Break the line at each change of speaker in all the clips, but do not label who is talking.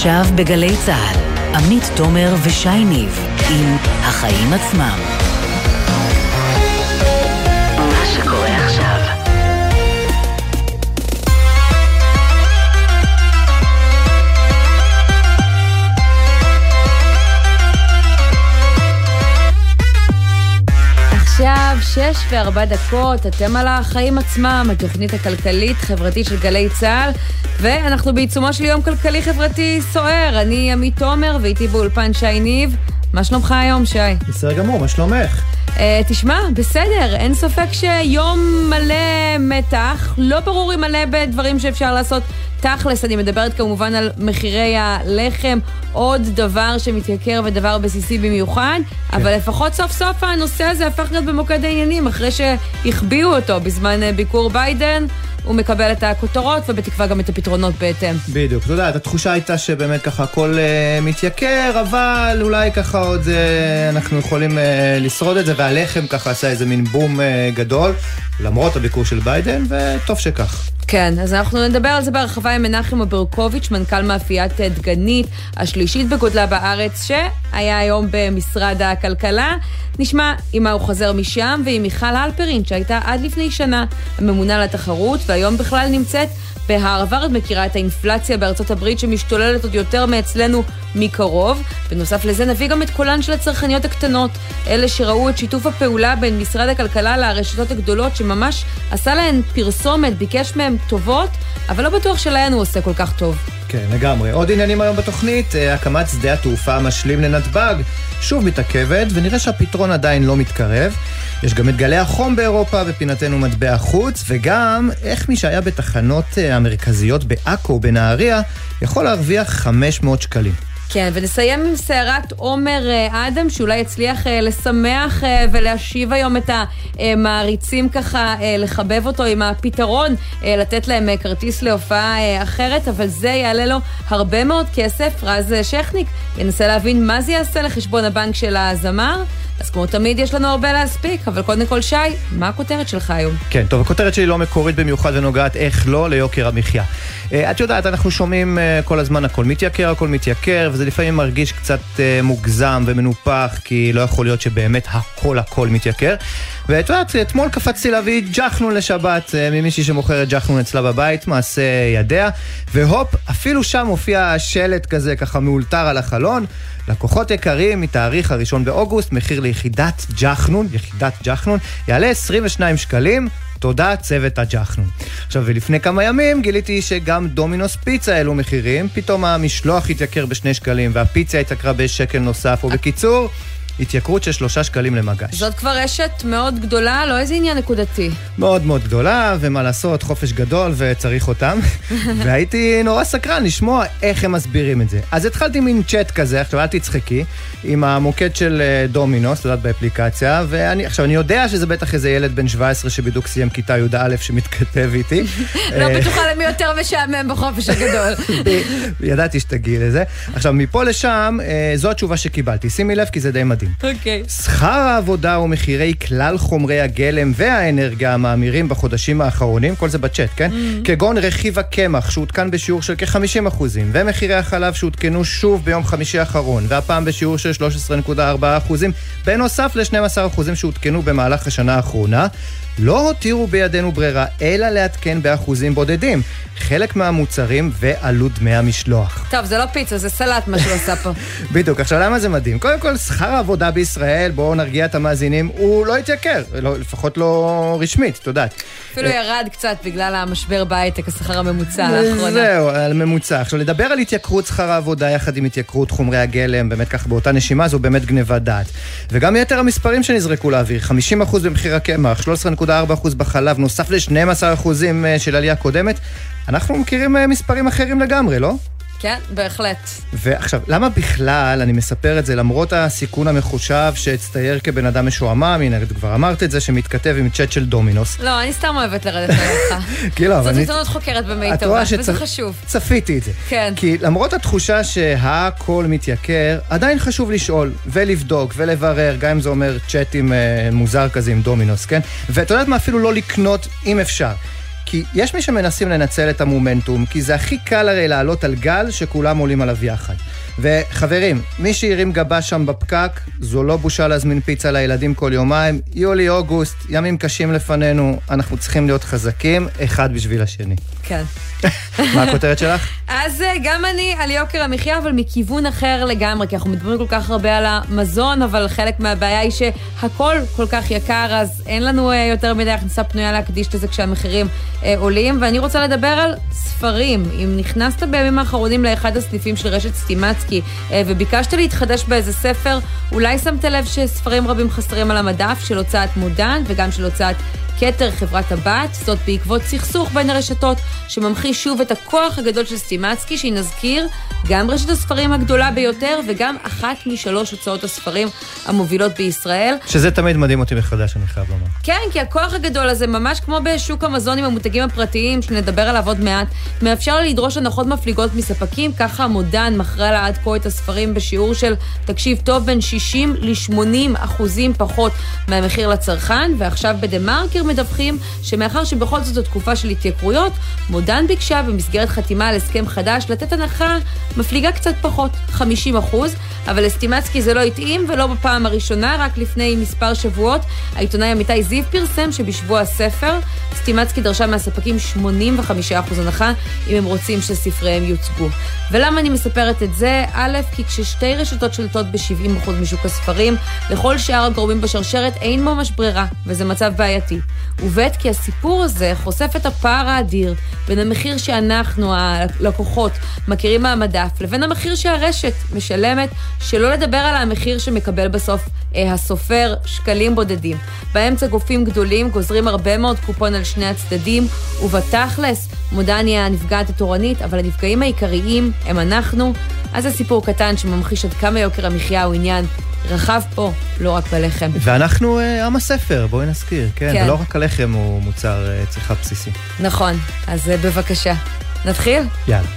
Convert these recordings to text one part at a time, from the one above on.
עכשיו בגלי צה"ל, עמית תומר ושי ניב עם החיים עצמם.
שש וארבע דקות, אתם על החיים עצמם, התוכנית הכלכלית-חברתית של גלי צה"ל, ואנחנו בעיצומו של יום כלכלי-חברתי סוער. אני עמית תומר, ואיתי באולפן שי ניב. מה שלומך היום, שי?
בסדר גמור, מה שלומך?
Uh, תשמע, בסדר, אין ספק שיום מלא מתח, לא ברור אם מלא בדברים שאפשר לעשות תכלס, אני מדברת כמובן על מחירי הלחם, עוד דבר שמתייקר ודבר בסיסי במיוחד, כן. אבל לפחות סוף סוף הנושא הזה הפך להיות במוקד העניינים, אחרי שהחביאו אותו בזמן אה, ביקור ביידן. הוא מקבל את הכותרות ובתקווה גם את הפתרונות בהתאם.
בדיוק. אתה יודע, התחושה הייתה שבאמת ככה הכל uh, מתייקר, אבל אולי ככה עוד uh, אנחנו יכולים uh, לשרוד את זה, והלחם ככה עשה איזה מין בום uh, גדול, למרות הביקור של ביידן, וטוב שכך.
כן, אז אנחנו נדבר על זה בהרחבה עם מנחם אברקוביץ', מנכ"ל מאפיית דגנית, השלישית בגודלה בארץ, שהיה היום במשרד הכלכלה. נשמע עם מה הוא חוזר משם, ועם מיכל הלפרין, שהייתה עד לפני שנה הממונה על התחרות, והיום בכלל נמצאת בהרווארד, מכירה את האינפלציה בארצות הברית שמשתוללת עוד יותר מאצלנו מקרוב. בנוסף לזה נביא גם את קולן של הצרכניות הקטנות, אלה שראו את שיתוף הפעולה בין משרד הכלכלה לרשתות הגדולות, שממש עשה להן פרסומת, ביקש מהן טובות, אבל לא בטוח שלהן הוא עושה כל כך טוב.
כן, לגמרי. עוד עניינים היום בתוכנית, אה, הקמת שדה התעופה המשלים לנתב"ג שוב מתעכבת, ונראה שהפתרון עדיין לא מתקרב. יש גם את גלי החום באירופה בפינתנו מטבע חוץ, וגם איך מי שהיה בתחנות אה, המרכזיות בעכו, בנהריה, יכול להרוויח 500 שקלים.
כן, ונסיים עם סערת עומר אה, אדם, שאולי יצליח אה, לשמח אה, ולהשיב היום את המעריצים ככה, לחבב אותו עם הפתרון, לתת להם כרטיס להופעה אחרת, אבל זה יעלה לו הרבה מאוד כסף. רז שכניק ינסה להבין מה זה יעשה לחשבון הבנק של הזמר. אז כמו תמיד יש לנו הרבה להספיק, אבל קודם כל שי, מה הכותרת שלך היום?
כן, טוב, הכותרת שלי לא מקורית במיוחד ונוגעת איך לא ליוקר המחיה. את יודעת, אנחנו שומעים כל הזמן הכל מתייקר, הכל מתייקר, וזה לפעמים מרגיש קצת uh, מוגזם ומנופח, כי לא יכול להיות שבאמת הכל הכל מתייקר. ואת יודעת, אתמול קפצתי להביא ג'חנון לשבת ממישהי שמוכרת ג'חנון אצלה בבית, מעשה ידיה, והופ, אפילו שם מופיע שלט כזה ככה מאולתר על החלון. לקוחות יקרים, מתאריך הראשון באוגוסט, מחיר ליחידת ג'חנון, יחידת ג'חנון, יעלה 22 שקלים. תודה, צוות הג'חנון. עכשיו, ולפני כמה ימים גיליתי שגם דומינוס פיצה העלו מחירים, פתאום המשלוח התייקר בשני שקלים והפיצה התייקרה בשקל נוסף, ובקיצור... התייקרות של שלושה שקלים למגש.
זאת כבר רשת מאוד גדולה, לא איזה עניין נקודתי.
מאוד מאוד גדולה, ומה לעשות, חופש גדול וצריך אותם. והייתי נורא סקרן לשמוע איך הם מסבירים את זה. אז התחלתי מין צ'אט כזה, עכשיו אל תצחקי, עם המוקד של אה, דומינוס, את יודעת, באפליקציה, ואני, עכשיו, אני יודע שזה בטח איזה ילד בן 17 שבדיוק סיים כיתה י"א שמתכתב איתי.
לא בטוחה למי יותר משעמם בחופש הגדול.
ידעתי שתגיעי לזה. עכשיו, מפה לשם, אה, זו התשובה שקיבלתי. שימי לב, כי זה די מדהים.
אוקיי.
Okay. שכר העבודה ומחירי כלל חומרי הגלם והאנרגיה המאמירים בחודשים האחרונים, כל זה בצ'אט, כן? Mm-hmm. כגון רכיב הקמח שעודכן בשיעור של כ-50%, ומחירי החלב שעודכנו שוב ביום חמישי האחרון, והפעם בשיעור של 13.4%, בנוסף ל-12% שעודכנו במהלך השנה האחרונה. לא הותירו בידינו ברירה, אלא לעדכן באחוזים בודדים. חלק מהמוצרים ועלות דמי המשלוח.
טוב, זה לא פיצה, זה סלט מה שהוא עשה פה.
בדיוק, עכשיו למה זה מדהים? קודם כל, שכר העבודה בישראל, בואו נרגיע את המאזינים, הוא לא התייקר, לא, לפחות לא רשמית, את יודעת.
אפילו ירד קצת בגלל המשבר בהייטק, השכר הממוצע לאחרונה.
זהו, על ממוצע. עכשיו, לדבר על התייקרות שכר העבודה יחד עם התייקרות חומרי הגלם, באמת ככה באותה נשימה, זו באמת גניבת דעת. וגם יתר המספרים שנזרקו לאוויר, 50% במחיר הקמח, 13.4% בחלב, נוסף ל-12% אה, של עלייה קודמת, אנחנו מכירים אה, מספרים אחרים לגמרי, לא?
כן, בהחלט.
ועכשיו, למה בכלל אני מספר את זה למרות הסיכון המחושב שהצטייר כבן אדם משועמם, הנה, את כבר אמרת את זה, שמתכתב עם צ'אט של דומינוס.
לא, אני סתם אוהבת לרדת עליך.
כאילו, אבל
אני... זאת עיתונות חוקרת במיטבה, וזה חשוב.
צפיתי את זה.
כן.
כי למרות התחושה שהכל מתייקר, עדיין חשוב לשאול, ולבדוק, ולברר, גם אם זה אומר צ'אטים אה, מוזר כזה עם דומינוס, כן? ואת יודעת מה? אפילו לא לקנות, אם אפשר. כי יש מי שמנסים לנצל את המומנטום, כי זה הכי קל הרי לעלות על גל שכולם עולים עליו יחד. וחברים, מי שהרים גבה שם בפקק, זו לא בושה להזמין פיצה לילדים כל יומיים. יולי-אוגוסט, ימים קשים לפנינו, אנחנו צריכים להיות חזקים, אחד בשביל השני.
כן.
מה הכותרת שלך?
אז אה, גם אני על יוקר המחיה, אבל מכיוון אחר לגמרי, כי אנחנו מדברים כל כך הרבה על המזון, אבל חלק מהבעיה היא שהכל כל כך יקר, אז אין לנו אה, יותר מדי הכנסה פנויה להקדיש לזה כשהמחירים אה, עולים. ואני רוצה לדבר על ספרים. אם נכנסת בימים האחרונים לאחד הסניפים של רשת סטימצקי וביקשת להתחדש באיזה ספר, אולי שמת לב שספרים רבים חסרים על המדף של הוצאת מודן וגם של הוצאת כתר, חברת הבת, זאת בעקבות סכסוך בין הרשתות, שממחיש שוב את הכוח הגדול של סטימצקי, שהיא נזכיר, גם רשת הספרים הגדולה ביותר, וגם אחת משלוש הוצאות הספרים המובילות בישראל.
שזה תמיד מדהים אותי מחדש, אני חייב לומר.
כן, כי הכוח הגדול הזה, ממש כמו בשוק המזון עם המותגים הפרטיים, שנדבר עליו עוד מעט, מאפשר לדרוש הנחות מפליגות מספקים, ככה המודן מכרה לה עד כה את הספרים בשיעור של, תקשיב טוב, בין 60 ל-80 אחוזים פחות מהמחיר לצרכן, ועכשיו בדה מרקר מדווחים שמאחר שבכל זאת זו תקופה של התייקרויות, מודן ביקשה במסגרת חתימה על הסכם חדש לתת הנחה מפליגה קצת פחות, 50 אחוז, אבל לסטימצקי זה לא התאים ולא בפעם הראשונה, רק לפני מספר שבועות. העיתונאי עמיתי זיו פרסם שבשבוע הספר סטימצקי דרשה מהספקים 85 אחוז הנחה אם הם רוצים שספריהם יוצגו. ולמה אני מספרת את זה? א', כי כששתי רשתות שולטות ב-70 אחוז משוק הספרים, לכל שאר הגורמים בשרשרת אין ממש ברירה, וזה מצב בעייתי. וב' כי הסיפור הזה חושף את הפער האדיר בין המחיר שאנחנו, הלקוחות, מכירים מהמדף, לבין המחיר שהרשת משלמת, שלא לדבר על המחיר שמקבל בסוף אה, הסופר, שקלים בודדים. באמצע גופים גדולים גוזרים הרבה מאוד קופון על שני הצדדים, ובתכלס, מודני הנפגעת התורנית, אבל הנפגעים העיקריים הם אנחנו. אז זה סיפור קטן שממחיש עד כמה יוקר המחיה הוא עניין רחב פה, לא רק בלחם.
ואנחנו uh, עם הספר, בואי נזכיר, כן? כן. ולא רק הלחם הוא מוצר uh, צריכה בסיסי.
נכון, אז uh, בבקשה. נתחיל?
יאללה.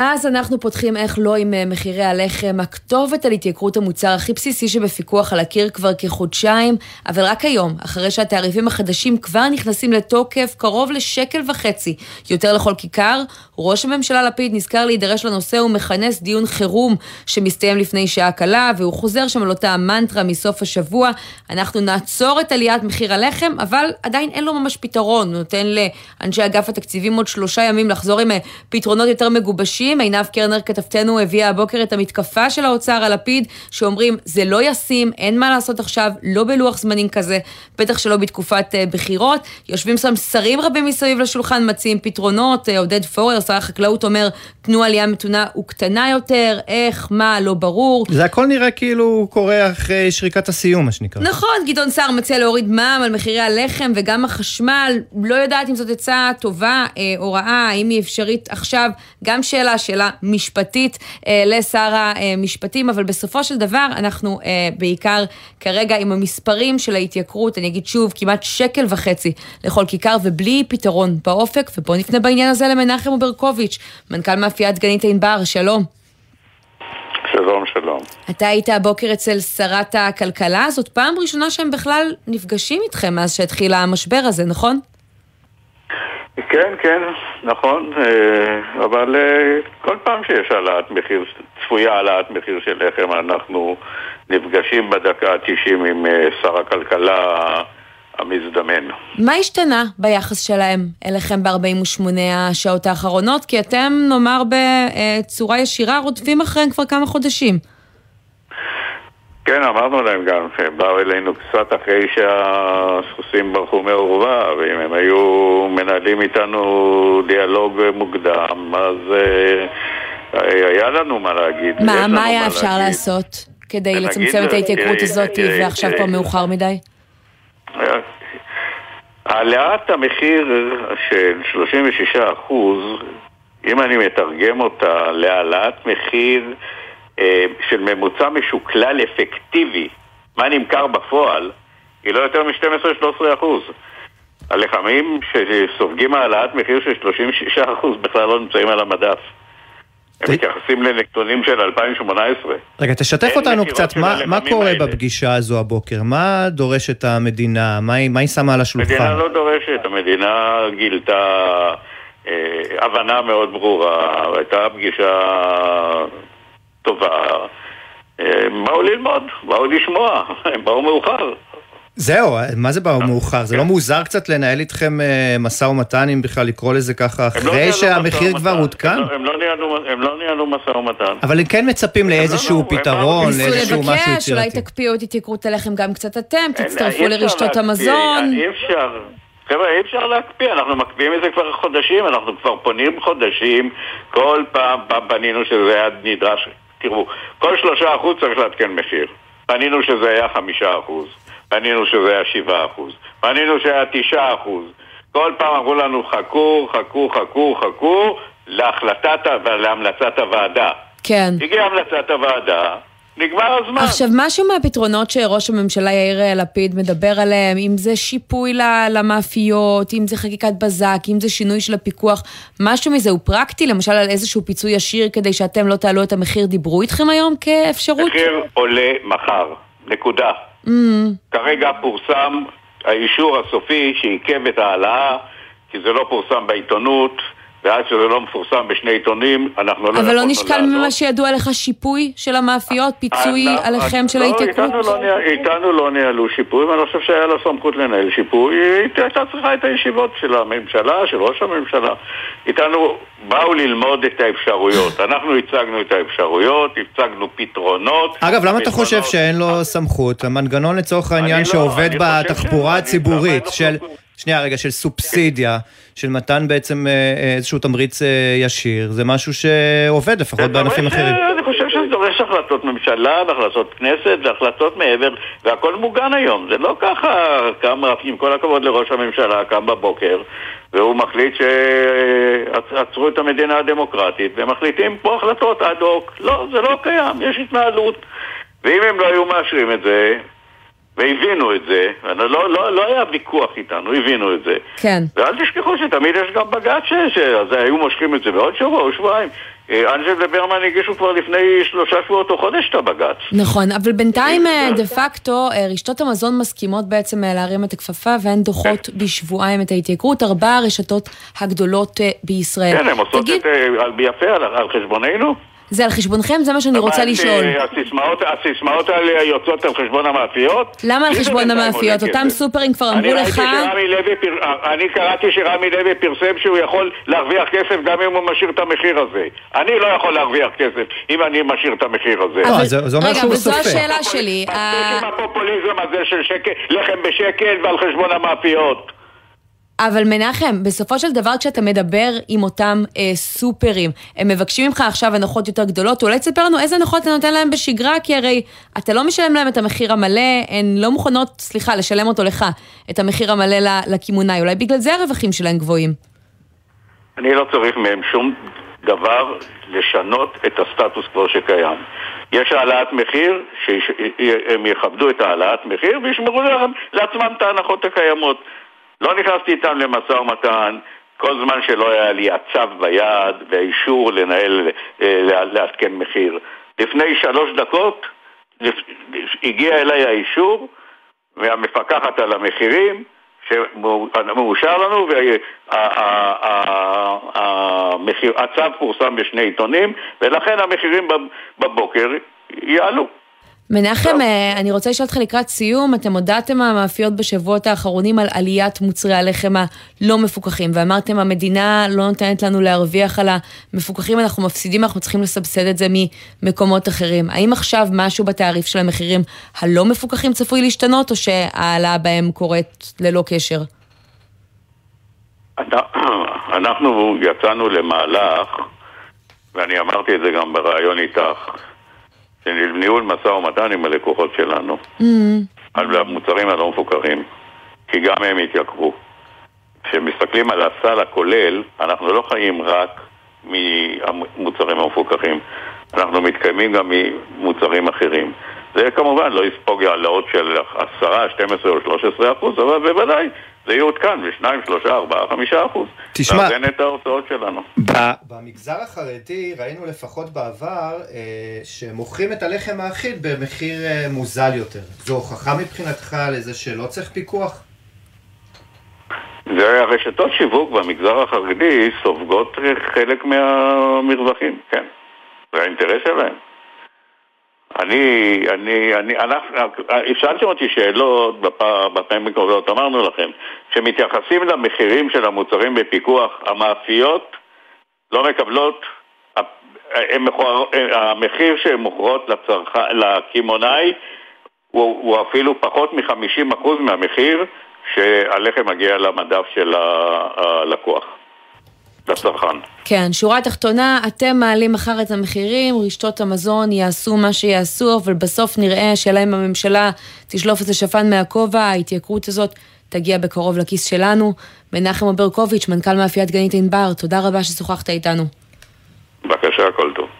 אז אנחנו פותחים איך לא עם מחירי הלחם, הכתובת על התייקרות המוצר הכי בסיסי שבפיקוח על הקיר כבר כחודשיים, אבל רק היום, אחרי שהתעריפים החדשים כבר נכנסים לתוקף, קרוב לשקל וחצי. יותר לכל כיכר, ראש הממשלה לפיד נזכר להידרש לנושא ומכנס דיון חירום שמסתיים לפני שעה קלה, והוא חוזר שם על אותה המנטרה מסוף השבוע, אנחנו נעצור את עליית מחיר הלחם, אבל עדיין אין לו ממש פתרון, הוא נותן לאנשי אגף התקציבים עוד שלושה ימים לחזור עם פתרונות יותר מגובשים. חדשים. עינב קרנר, כתבתנו, הביאה הבוקר את המתקפה של האוצר על לפיד, שאומרים, זה לא ישים, אין מה לעשות עכשיו, לא בלוח זמנים כזה, בטח שלא בתקופת uh, בחירות. יושבים שם שרים רבים מסביב לשולחן, מציעים פתרונות. Uh, עודד פורר, שר החקלאות, אומר, תנו עלייה מתונה וקטנה יותר, איך, מה, לא ברור.
זה הכל נראה כאילו קורה אחרי שריקת הסיום, מה שנקרא.
נכון, גדעון סער מציע להוריד מע"מ על מחירי הלחם וגם החשמל. לא יודעת אם זאת עצה טובה אה, או רעה, האם היא אפשרית עכשיו. גם שאלה שאלה משפטית אה, לשר המשפטים, אבל בסופו של דבר אנחנו אה, בעיקר כרגע עם המספרים של ההתייקרות, אני אגיד שוב, כמעט שקל וחצי לכל כיכר ובלי פתרון באופק, ובואו נפנה בעניין הזה למנחם אוברקוביץ', מנכ"ל מאפיית גנית ענבר, שלום.
שלום, שלום.
אתה היית הבוקר אצל שרת הכלכלה, זאת פעם ראשונה שהם בכלל נפגשים איתכם מאז שהתחיל המשבר הזה, נכון?
כן, כן, נכון, אה, אבל אה, כל פעם שיש העלאת מחיר, צפויה העלאת מחיר של לחם, אנחנו נפגשים בדקה ה-90 עם אה, שר הכלכלה המזדמן.
מה השתנה ביחס שלהם אליכם ב-48 השעות האחרונות? כי אתם, נאמר בצורה ישירה, רודפים אחריהם כבר כמה חודשים.
כן, אמרנו להם גם שהם באו אלינו קצת אחרי שהסוסים ברחו מעורבה, ואם הם היו מנהלים איתנו דיאלוג מוקדם, אז אה, היה לנו מה להגיד.
מה, מה היה אפשר להגיד. לעשות כדי לצמצם את ההתייקרות הזאת ועכשיו כבר מאוחר מדי?
העלאת המחיר של 36 אחוז, אם אני מתרגם אותה להעלאת מחיר אה, של ממוצע משוקלל אפקטיבי, מה נמכר בפועל, היא לא יותר מ-12-13 אחוז. הלחמים שסופגים העלאת מחיר של 36 אחוז בכלל לא נמצאים על המדף. הם מתייחסים לנתונים של 2018.
רגע, תשתף אותנו קצת, מה, מה קורה
האלה.
בפגישה הזו הבוקר? מה דורשת המדינה? מה מה היא שמה על השולחן?
המדינה לא דורשת, המדינה גילתה אה, הבנה מאוד ברורה, הייתה פגישה טובה. אה, הם באו ללמוד, באו לשמוע, הם באו מאוחר.
זהו, מה זה באו מאוחר? זה לא מוזר קצת לנהל איתכם אה, משא ומתן, אם בכלל לקרוא לזה ככה,
לא
אחרי שהמחיר כבר
ומתן.
עודכן?
הם לא- לא ניהלו- הם לא משא ומתן.
אבל הם כן מצפים לאיזשהו
לא,
פתרון,
ניסו
לאיזשהו משהו
לבקש, אולי
יצירתי.
תקפיאו את התייקרות הלחם גם קצת אתם, תצטרפו לרשתות המזון.
אי אפשר. חבר'ה, אי אפשר להקפיא, אנחנו מקפיאים את זה כבר חודשים, אנחנו כבר פונים חודשים, כל פעם, פעם פנינו שזה היה נדרש. תראו, כל שלושה אחוז צריך לעדכן מחיר. פנינו שזה היה חמישה אחוז, פנינו שזה היה שבעה אחוז, פנינו שהיה תשעה אחוז. כל פעם אמרו לנו חכו, חכו, חכו, חכו להחלטת, להמלצת הוועדה.
כן.
הגיעה המלצת הוועדה, נגמר הזמן.
עכשיו, משהו מהפתרונות שראש הממשלה יאיר אה, לפיד מדבר עליהם, אם זה שיפוי למאפיות, אם זה חקיקת בזק, אם זה שינוי של הפיקוח, משהו מזה הוא פרקטי? למשל על איזשהו פיצוי ישיר כדי שאתם לא תעלו את המחיר, דיברו איתכם היום כאפשרות?
מחיר עולה מחר, נקודה.
Mm,
כרגע פורסם האישור הסופי שעיכב את ההעלאה, כי זה לא פורסם בעיתונות, ועד שזה לא מפורסם בשני עיתונים, אנחנו לא
אבל לא נשקל. ממה שידוע לך שיפוי של המאפיות, פיצוי
אנחנו-
עליכם של
לא,
ההתייקרות?
איתנו לא איתנו לא ניהלו שיפוי, ואני חושב שהיה לה סמכות לנהל שיפוי. היא הייתה צריכה את הישיבות של הממשלה, של ראש הממשלה. איתנו באו ללמוד את האפשרויות. אנחנו הצגנו את האפשרויות, הצגנו פתרונות.
אגב, למה אתה חושב שאין לו סמכות? המנגנון לצורך העניין
לא,
שעובד בתחבורה הציבורית של... שנייה רגע, של סובסידיה, של מתן בעצם אה, אה, איזשהו תמריץ אה, ישיר, זה משהו שעובד לפחות בענפים אחרים.
אני חושב שזה דורש החלטות ממשלה והחלטות כנסת והחלטות מעבר, והכל מוגן היום. זה לא ככה קם, עם כל הכבוד לראש הממשלה, קם בבוקר והוא מחליט שעצרו את המדינה הדמוקרטית ומחליטים פה החלטות אד הוק. לא, זה לא קיים, יש התנהלות. ואם הם לא היו מאשרים את זה, והבינו את זה, לא, לא, לא היה ויכוח איתנו, הבינו את זה.
כן.
ואל תשכחו שתמיד יש גם בג"ץ ש- שאז היו מושכים את זה בעוד שבוע או שבועיים. אה, אנג'ל וברמן הגישו כבר לפני שלושה שבועות או חודש את הבג"ץ.
נכון, אבל בינתיים אה, דה פקטו אה, רשתות המזון מסכימות בעצם להרים את הכפפה והן דוחות בשבועיים את ההתייקרות, ארבע הרשתות הגדולות בישראל.
כן, הן עושות את זה יפה על חשבוננו.
זה על חשבונכם? זה מה שאני רוצה לשאול.
אה, הסיסמאות, הסיסמאות האלה יוצאות על חשבון המאפיות?
למה על חשבון המאפיות? אותם. סופרים כבר אמרו לך...
פר... אני קראתי שרמי לוי פרסם שהוא יכול להרוויח כסף גם אם הוא משאיר את המחיר הזה. אני לא יכול להרוויח כסף אם אני משאיר את המחיר הזה.
לא,
אבל-
זה- זה אומר
רגע,
שהוא
אבל זו
סופר.
השאלה שלי.
הפופוליזם הזה של שקל, לחם בשקל ועל חשבון המאפיות.
אבל מנחם, בסופו של דבר כשאתה מדבר עם אותם אה, סופרים, הם מבקשים ממך עכשיו הנחות יותר גדולות, אולי תספר לנו איזה הנחות אתה נותן להם בשגרה, כי הרי אתה לא משלם להם את המחיר המלא, הן לא מוכנות, סליחה, לשלם אותו לך, את המחיר המלא לקמעונאי, אולי בגלל זה הרווחים שלהם גבוהים.
אני לא צריך מהם שום דבר לשנות את הסטטוס קוו שקיים. יש העלאת מחיר, שהם יכבדו את העלאת מחיר וישמרו לעצמם את ההנחות הקיימות. לא נכנסתי איתם למשא ומתן כל זמן שלא היה לי הצו ביד והאישור לנהל, אה, לעדכן מחיר. לפני שלוש דקות הגיע אליי האישור והמפקחת על המחירים שמאושר לנו והצו פורסם בשני עיתונים ולכן המחירים בבוקר יעלו.
מנחם, אה, אני רוצה לשאול אותך לקראת סיום, אתם הודעתם המאפיות בשבועות האחרונים על עליית מוצרי הלחם הלא מפוקחים, ואמרתם המדינה לא נותנת לנו להרוויח על המפוקחים, אנחנו מפסידים, אנחנו צריכים לסבסד את זה ממקומות אחרים. האם עכשיו משהו בתעריף של המחירים הלא מפוקחים צפוי להשתנות, או שההעלאה בהם קורית ללא קשר?
אנחנו יצאנו למהלך, ואני אמרתי את זה גם בריאיון איתך, של ניהול משא ומתן עם הלקוחות שלנו
Mm-hmm.
על המוצרים הלא מפוקחים, כי גם הם התייקרו. כשמסתכלים על הסל הכולל, אנחנו לא חיים רק מהמוצרים המפוקחים, אנחנו מתקיימים גם ממוצרים אחרים. זה כמובן לא יספוג העלאות של 10, 12 או 13 אחוז, אבל בוודאי זה יעודכן ב-2, 3, 4, 5 אחוז.
תשמע...
לאזן את ההוצאות שלנו.
במגזר החרדי ראינו לפחות בעבר אה, שמוכרים את הלחם האחיד במחיר אה, מוזל יותר. זו הוכחה מבחינתך לזה שלא צריך פיקוח?
זה הרשתות שיווק במגזר החרדי סופגות חלק מהמרווחים, כן. זה האינטרס שלהם. אני, אני, אני, אנחנו, שאלתם אותי שאלות בפעמים הקרובות, אמרנו לכם, שמתייחסים למחירים של המוצרים בפיקוח, המאפיות לא מקבלות, מוכר, המחיר שהן מוכרות לקמעונאי הוא, הוא אפילו פחות מ-50% מהמחיר שהלחם מגיע למדף של הלקוח. לצרכן.
כן, שורה תחתונה, אתם מעלים מחר את המחירים, רשתות המזון יעשו מה שיעשו, אבל בסוף נראה שאלה אם הממשלה תשלוף את השפן מהכובע, ההתייקרות הזאת תגיע בקרוב לכיס שלנו. מנחם אוברקוביץ', מנכ"ל מאפיית גנית ענבר, תודה רבה ששוחחת איתנו.
בבקשה, הכל טוב.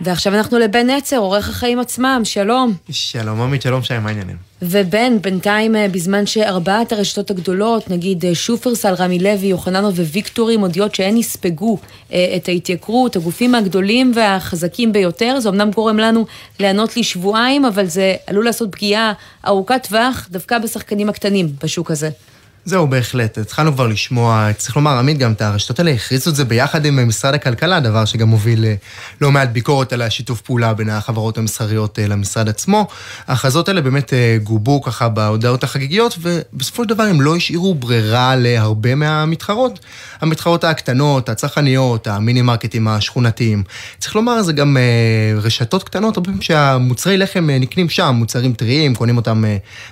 ועכשיו אנחנו לבן נצר, עורך החיים עצמם, שלום.
שלום עמית, שלום שי, מה העניינים?
ובן, בינתיים אה, בזמן שארבעת הרשתות הגדולות, נגיד אה, שופרסל, רמי לוי, יוחננו וויקטורי, מודיעות שהן יספגו אה, את ההתייקרות, הגופים הגדולים והחזקים ביותר, זה אמנם גורם לנו לענות לשבועיים, אבל זה עלול לעשות פגיעה ארוכת טווח דווקא בשחקנים הקטנים בשוק הזה.
זהו, בהחלט. התחלנו כבר לשמוע, צריך לומר, עמית, גם את הרשתות האלה הכריזו את זה ביחד עם משרד הכלכלה, דבר שגם מוביל אה, לא מעט ביקורת על השיתוף פעולה בין החברות המסחריות אה, למשרד עצמו. ההכרזות האלה באמת אה, גובו ככה בהודעות החגיגיות, ובסופו של דבר הם לא השאירו ברירה להרבה מהמתחרות. המתחרות הקטנות, הצרכניות, המיני-מרקטים השכונתיים. צריך לומר, זה גם רשתות קטנות, הרבה פעמים שהמוצרי לחם נקנים שם, מוצרים טריים, קונים אותם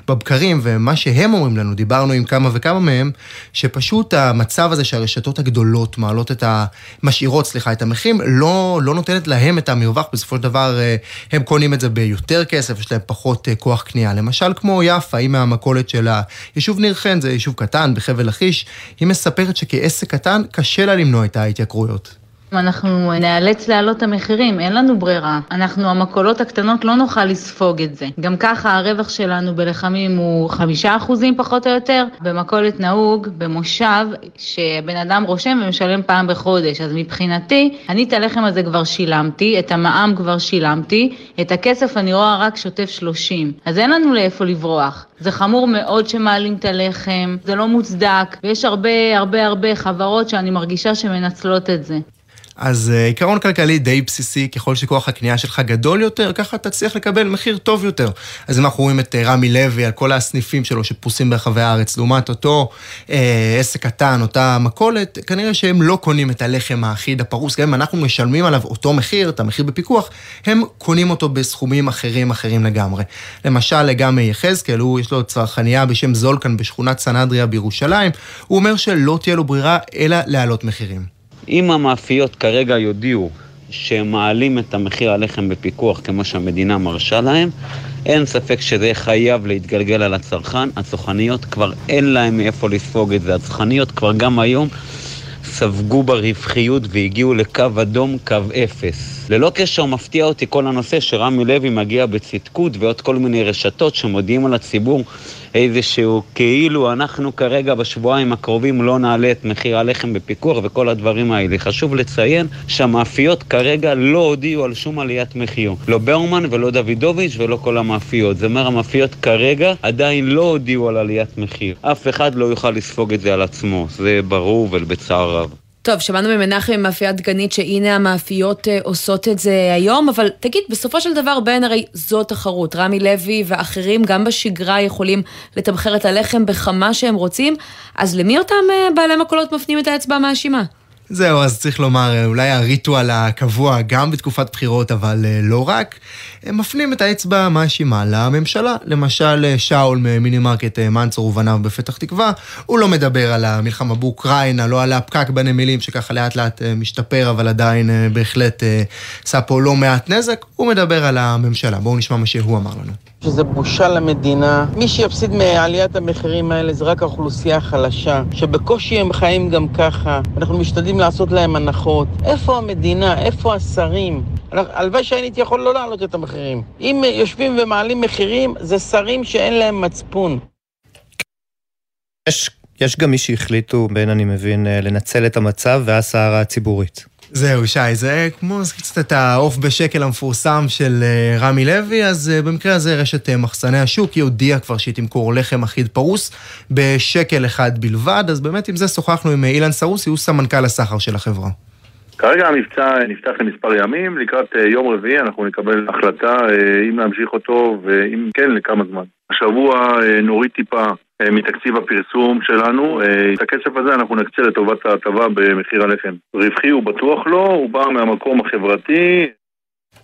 בבקרים, ומה שהם אומרים לנו, דיברנו עם כמה וכמה מהם, שפשוט המצב הזה שהרשתות הגדולות מעלות את ה... משאירות, סליחה, את המחירים, לא, לא נותנת להם את המרווח, בסופו של דבר אה, הם קונים את זה ביותר כסף, יש להם פחות אה, כוח קנייה. למשל, כמו יפה, היא מהמכולת של היישוב ניר חן, זה יישוב קטן בחבל לכיש, היא מספרת שכעסק קטן קשה לה למנוע את ההתייקרויות.
אנחנו נאלץ להעלות את המחירים, אין לנו ברירה. אנחנו, המכולות הקטנות, לא נוכל לספוג את זה. גם ככה הרווח שלנו בלחמים הוא חמישה אחוזים פחות או יותר. במכולת נהוג, במושב, שבן אדם רושם ומשלם פעם בחודש. אז מבחינתי, אני את הלחם הזה כבר שילמתי, את המע"מ כבר שילמתי, את הכסף אני רואה רק שוטף 30. אז אין לנו לאיפה לברוח. זה חמור מאוד שמעלים את הלחם, זה לא מוצדק, ויש הרבה הרבה הרבה חברות שאני מרגישה שמנצלות את זה.
אז uh, עיקרון כלכלי די בסיסי, ככל שכוח הקנייה שלך גדול יותר, ככה תצליח לקבל מחיר טוב יותר. אז אם אנחנו רואים את uh, רמי לוי על כל הסניפים שלו שפרוסים ברחבי הארץ, לעומת אותו uh, עסק קטן, אותה מכולת, כנראה שהם לא קונים את הלחם האחיד הפרוס, גם אם אנחנו משלמים עליו אותו מחיר, את המחיר בפיקוח, הם קונים אותו בסכומים אחרים אחרים לגמרי. למשל, גם יחזקאל, הוא יש לו צרכנייה בשם זולקן בשכונת סנדריה בירושלים, הוא אומר שלא תהיה לו ברירה אלא להעלות מחירים.
אם המאפיות כרגע יודיעו שהם מעלים את המחיר הלחם בפיקוח כמו שהמדינה מרשה להם, אין ספק שזה חייב להתגלגל על הצרכן. הצרכניות כבר אין להם מאיפה לספוג את זה. הצרכניות כבר גם היום ספגו ברווחיות והגיעו לקו אדום, קו אפס. ללא קשר מפתיע אותי כל הנושא שרמי לוי מגיע בצדקות ועוד כל מיני רשתות שמודיעים על הציבור איזשהו כאילו אנחנו כרגע בשבועיים הקרובים לא נעלה את מחיר הלחם בפיקוח וכל הדברים האלה. חשוב לציין שהמאפיות כרגע לא הודיעו על שום עליית מחיר. לא ברמן ולא דוידוביץ' ולא כל המאפיות. זאת אומרת, המאפיות כרגע עדיין לא הודיעו על עליית מחיר. אף אחד לא יוכל לספוג את זה על עצמו, זה ברור ובצער רב.
טוב, שמענו ממנחם ממאפיית דגנית שהנה המאפיות אה, עושות את זה היום, אבל תגיד, בסופו של דבר, בן הרי זו תחרות. רמי לוי ואחרים גם בשגרה יכולים לתמחר את הלחם בכמה שהם רוצים, אז למי אותם אה, בעלי מכולות מפנים את האצבע המאשימה?
זהו, אז צריך לומר, אולי הריטואל הקבוע גם בתקופת בחירות, אבל אה, לא רק, הם מפנים את האצבע המאשימה לממשלה. למשל, אה, שאול ממינימרקט אה, מנצור ובניו בפתח תקווה, הוא לא מדבר על המלחמה באוקראינה, לא על הפקק בנמלים שככה לאט לאט משתפר, אבל עדיין בהחלט עשה פה לא מעט נזק, הוא מדבר על הממשלה. בואו נשמע מה שהוא אמר לנו.
שזה בושה למדינה. מי שיפסיד מעליית המחירים האלה זה רק האוכלוסייה החלשה, שבקושי הם חיים גם ככה. אנחנו משתדלים לעשות להם הנחות. איפה המדינה? איפה השרים? הלוואי שהייתי יכול לא להעלות את המחירים. אם יושבים ומעלים מחירים, זה שרים שאין להם מצפון.
יש יש גם מי שהחליטו, בין אני מבין, לנצל את המצב והסערה הציבורית.
זהו, שי, זה כמו קצת את העוף בשקל המפורסם של uh, רמי לוי, אז uh, במקרה הזה רשת uh, מחסני השוק, היא הודיעה כבר שהיא תמכור לחם אחיד פרוס בשקל אחד בלבד, אז באמת עם זה שוחחנו עם אילן סרוסי, הוא סמנכ"ל הסחר של החברה.
כרגע המבצע נפתח למספר ימים, לקראת יום רביעי אנחנו נקבל החלטה אם להמשיך אותו ואם כן לכמה זמן. השבוע נוריד טיפה אה, מתקציב הפרסום שלנו. אה, את הכסף הזה אנחנו נקצה לטובת ההטבה במחיר הלחם. רווחי הוא בטוח לא, הוא בא מהמקום החברתי.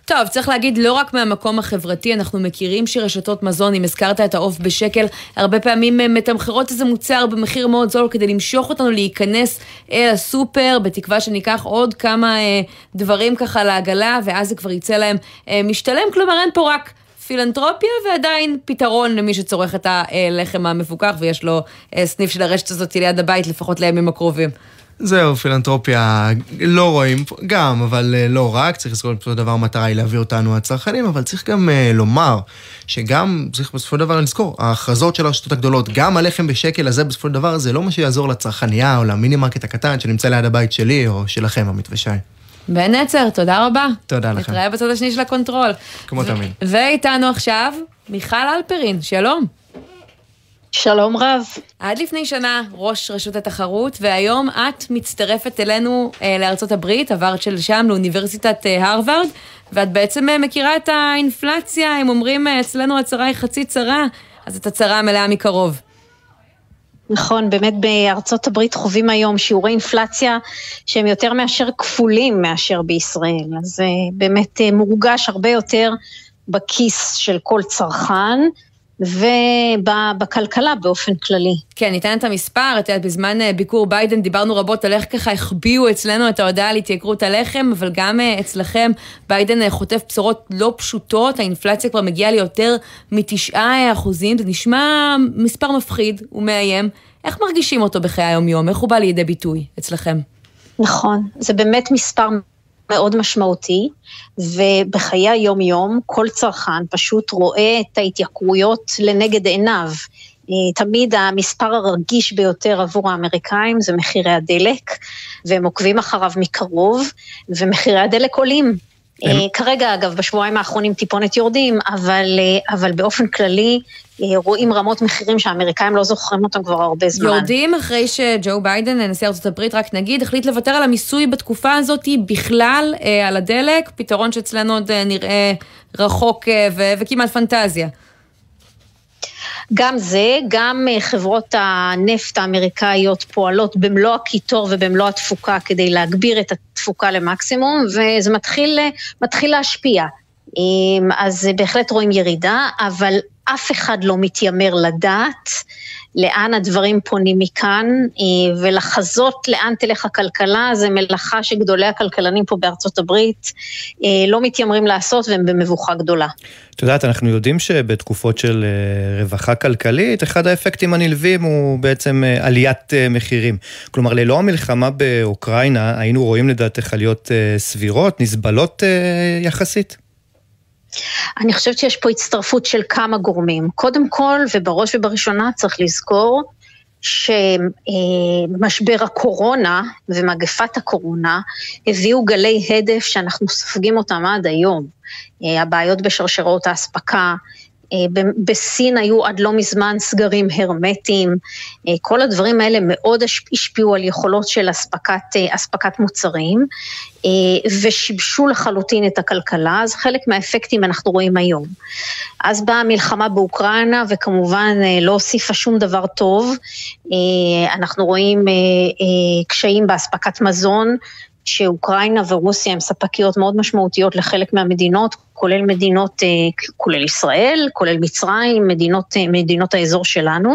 טוב, צריך להגיד, לא רק מהמקום החברתי, אנחנו מכירים שרשתות מזון, אם הזכרת את העוף בשקל, הרבה פעמים אה, מתמחרות איזה מוצר במחיר מאוד זול כדי למשוך אותנו להיכנס אל הסופר, בתקווה שניקח עוד כמה אה, דברים ככה לעגלה, ואז זה כבר יצא להם אה, משתלם, כלומר אין פה רק... פילנטרופיה ועדיין פתרון למי שצורך את הלחם המפוקח ויש לו אה, סניף של הרשת הזאת ליד הבית לפחות לימים הקרובים.
זהו, פילנטרופיה לא רואים, גם, אבל אה, לא רק, צריך לזכור בסופו של דבר המטרה היא להביא אותנו הצרכנים, אבל צריך גם אה, לומר שגם, צריך בסופו של דבר לזכור, ההכרזות של הרשתות הגדולות, גם הלחם בשקל הזה בסופו של דבר זה לא מה שיעזור לצרכנייה או למינימרקט הקטן שנמצא ליד הבית שלי או שלכם, עמית ושי.
בן נצר, תודה רבה.
תודה לכם.
נתראה בצד השני של הקונטרול.
כמו תמיד.
ואיתנו עכשיו, מיכל אלפרין, שלום.
שלום רב.
עד לפני שנה ראש רשות התחרות, והיום את מצטרפת אלינו אה, לארצות הברית, עברת של שם לאוניברסיטת אה, הרווארד, ואת בעצם אה, מכירה את האינפלציה, הם אומרים אה, אצלנו הצרה היא חצי צרה, אז את הצרה המלאה מקרוב.
נכון, באמת בארצות הברית חווים היום שיעורי אינפלציה שהם יותר מאשר כפולים מאשר בישראל, אז אה, באמת אה, מורגש הרבה יותר בכיס של כל צרכן. ובכלכלה באופן כללי.
כן, ניתן את המספר, את יודעת, בזמן אה, ביקור ביידן דיברנו רבות על איך ככה החביאו אצלנו את ההודעה על התייקרות הלחם, אבל גם אצלכם ביידן חוטף בשורות לא פשוטות, האינפלציה כבר מגיעה ליותר מתשעה אחוזים, זה נשמע מספר מפחיד ומאיים. איך מרגישים אותו בחיי היום-יום? איך הוא בא לידי ביטוי אצלכם?
נכון, זה באמת מספר מאוד משמעותי, ובחיי היום-יום כל צרכן פשוט רואה את ההתייקרויות לנגד עיניו. אה, תמיד המספר הרגיש ביותר עבור האמריקאים זה מחירי הדלק, והם עוקבים אחריו מקרוב, ומחירי הדלק עולים. הם... אה, כרגע, אגב, בשבועיים האחרונים טיפונת יורדים, אבל, אה, אבל באופן כללי רואים רמות מחירים שהאמריקאים לא זוכרים אותם כבר הרבה זמן.
יורדים אחרי שג'ו ביידן, נשיא ארצות הברית, רק נגיד, החליט לוותר על המיסוי בתקופה הזאת בכלל על הדלק, פתרון שאצלנו עוד נראה רחוק ו- וכמעט פנטזיה.
גם זה, גם אה, חברות הנפט האמריקאיות פועלות במלוא הקיטור ובמלוא התפוקה כדי להגביר את התפוקה למקסימום, וזה מתחיל, מתחיל להשפיע. אז בהחלט רואים ירידה, אבל אף אחד לא מתיימר לדעת לאן הדברים פונים מכאן, אה, ולחזות לאן תלך הכלכלה, זה מלאכה שגדולי הכלכלנים פה בארצות הברית אה, לא מתיימרים לעשות והם במבוכה גדולה.
את יודעת, אנחנו יודעים שבתקופות של אה, רווחה כלכלית, אחד האפקטים הנלווים הוא בעצם עליית מחירים. כלומר, ללא המלחמה באוקראינה, היינו רואים לדעתך עליות סבירות, נסבלות יחסית?
אני חושבת שיש פה הצטרפות של כמה גורמים. קודם כל, ובראש ובראשונה צריך לזכור שמשבר הקורונה ומגפת הקורונה הביאו גלי הדף שאנחנו סופגים אותם עד היום. הבעיות בשרשרות האספקה, בסין היו עד לא מזמן סגרים הרמטיים, אה, כל הדברים האלה מאוד השפיעו על יכולות של אספקת, אה, אספקת מוצרים ושיבשו לחלוטין את הכלכלה, אז חלק מהאפקטים אנחנו רואים היום. אז באה המלחמה באוקראינה וכמובן לא הוסיפה שום דבר טוב, אנחנו רואים קשיים באספקת מזון, שאוקראינה ורוסיה הן ספקיות מאוד משמעותיות לחלק מהמדינות, כולל מדינות, אה, כולל ישראל, כולל מצרים, מדינות, אה, מדינות האזור שלנו,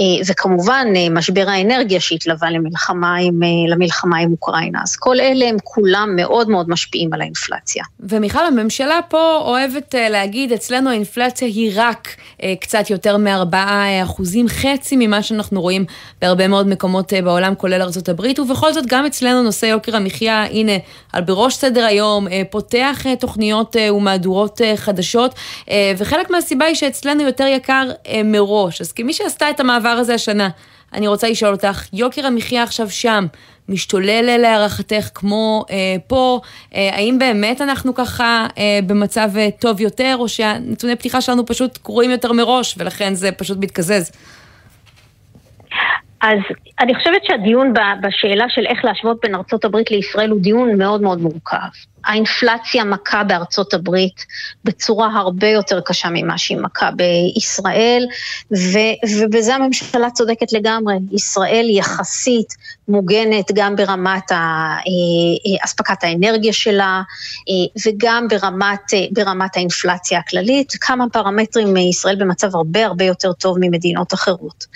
אה, וכמובן משבר האנרגיה שהתלווה למלחמה עם, למלחמה עם אוקראינה. אז כל אלה הם כולם מאוד מאוד משפיעים על האינפלציה.
ומיכל, הממשלה פה אוהבת להגיד, אצלנו האינפלציה היא רק קצת יותר מארבעה אחוזים, חצי ממה שאנחנו רואים בהרבה מאוד מקומות בעולם, כולל ארה"ב, ובכל זאת גם אצלנו נושא יוקר המחיה, הנה, על בראש סדר היום, פותח תוכניות מהדורות אה, חדשות, אה, וחלק מהסיבה היא שאצלנו יותר יקר אה, מראש. אז כמי שעשתה את המעבר הזה השנה, אני רוצה לשאול אותך, יוקר המחיה עכשיו שם, משתולל להערכתך כמו אה, פה? אה, האם באמת אנחנו ככה אה, במצב אה, טוב יותר, או שהנתוני פתיחה שלנו פשוט קרויים יותר מראש, ולכן זה פשוט מתקזז?
אז אני חושבת שהדיון בשאלה של איך להשוות בין ארצות הברית לישראל הוא דיון מאוד מאוד מורכב. האינפלציה מכה בארצות הברית בצורה הרבה יותר קשה ממה שהיא מכה בישראל, ו- ובזה הממשלה צודקת לגמרי. ישראל יחסית מוגנת גם ברמת אה, אה, אספקת האנרגיה שלה אה, וגם ברמת, ברמת האינפלציה הכללית. כמה פרמטרים ישראל במצב הרבה הרבה יותר טוב ממדינות אחרות.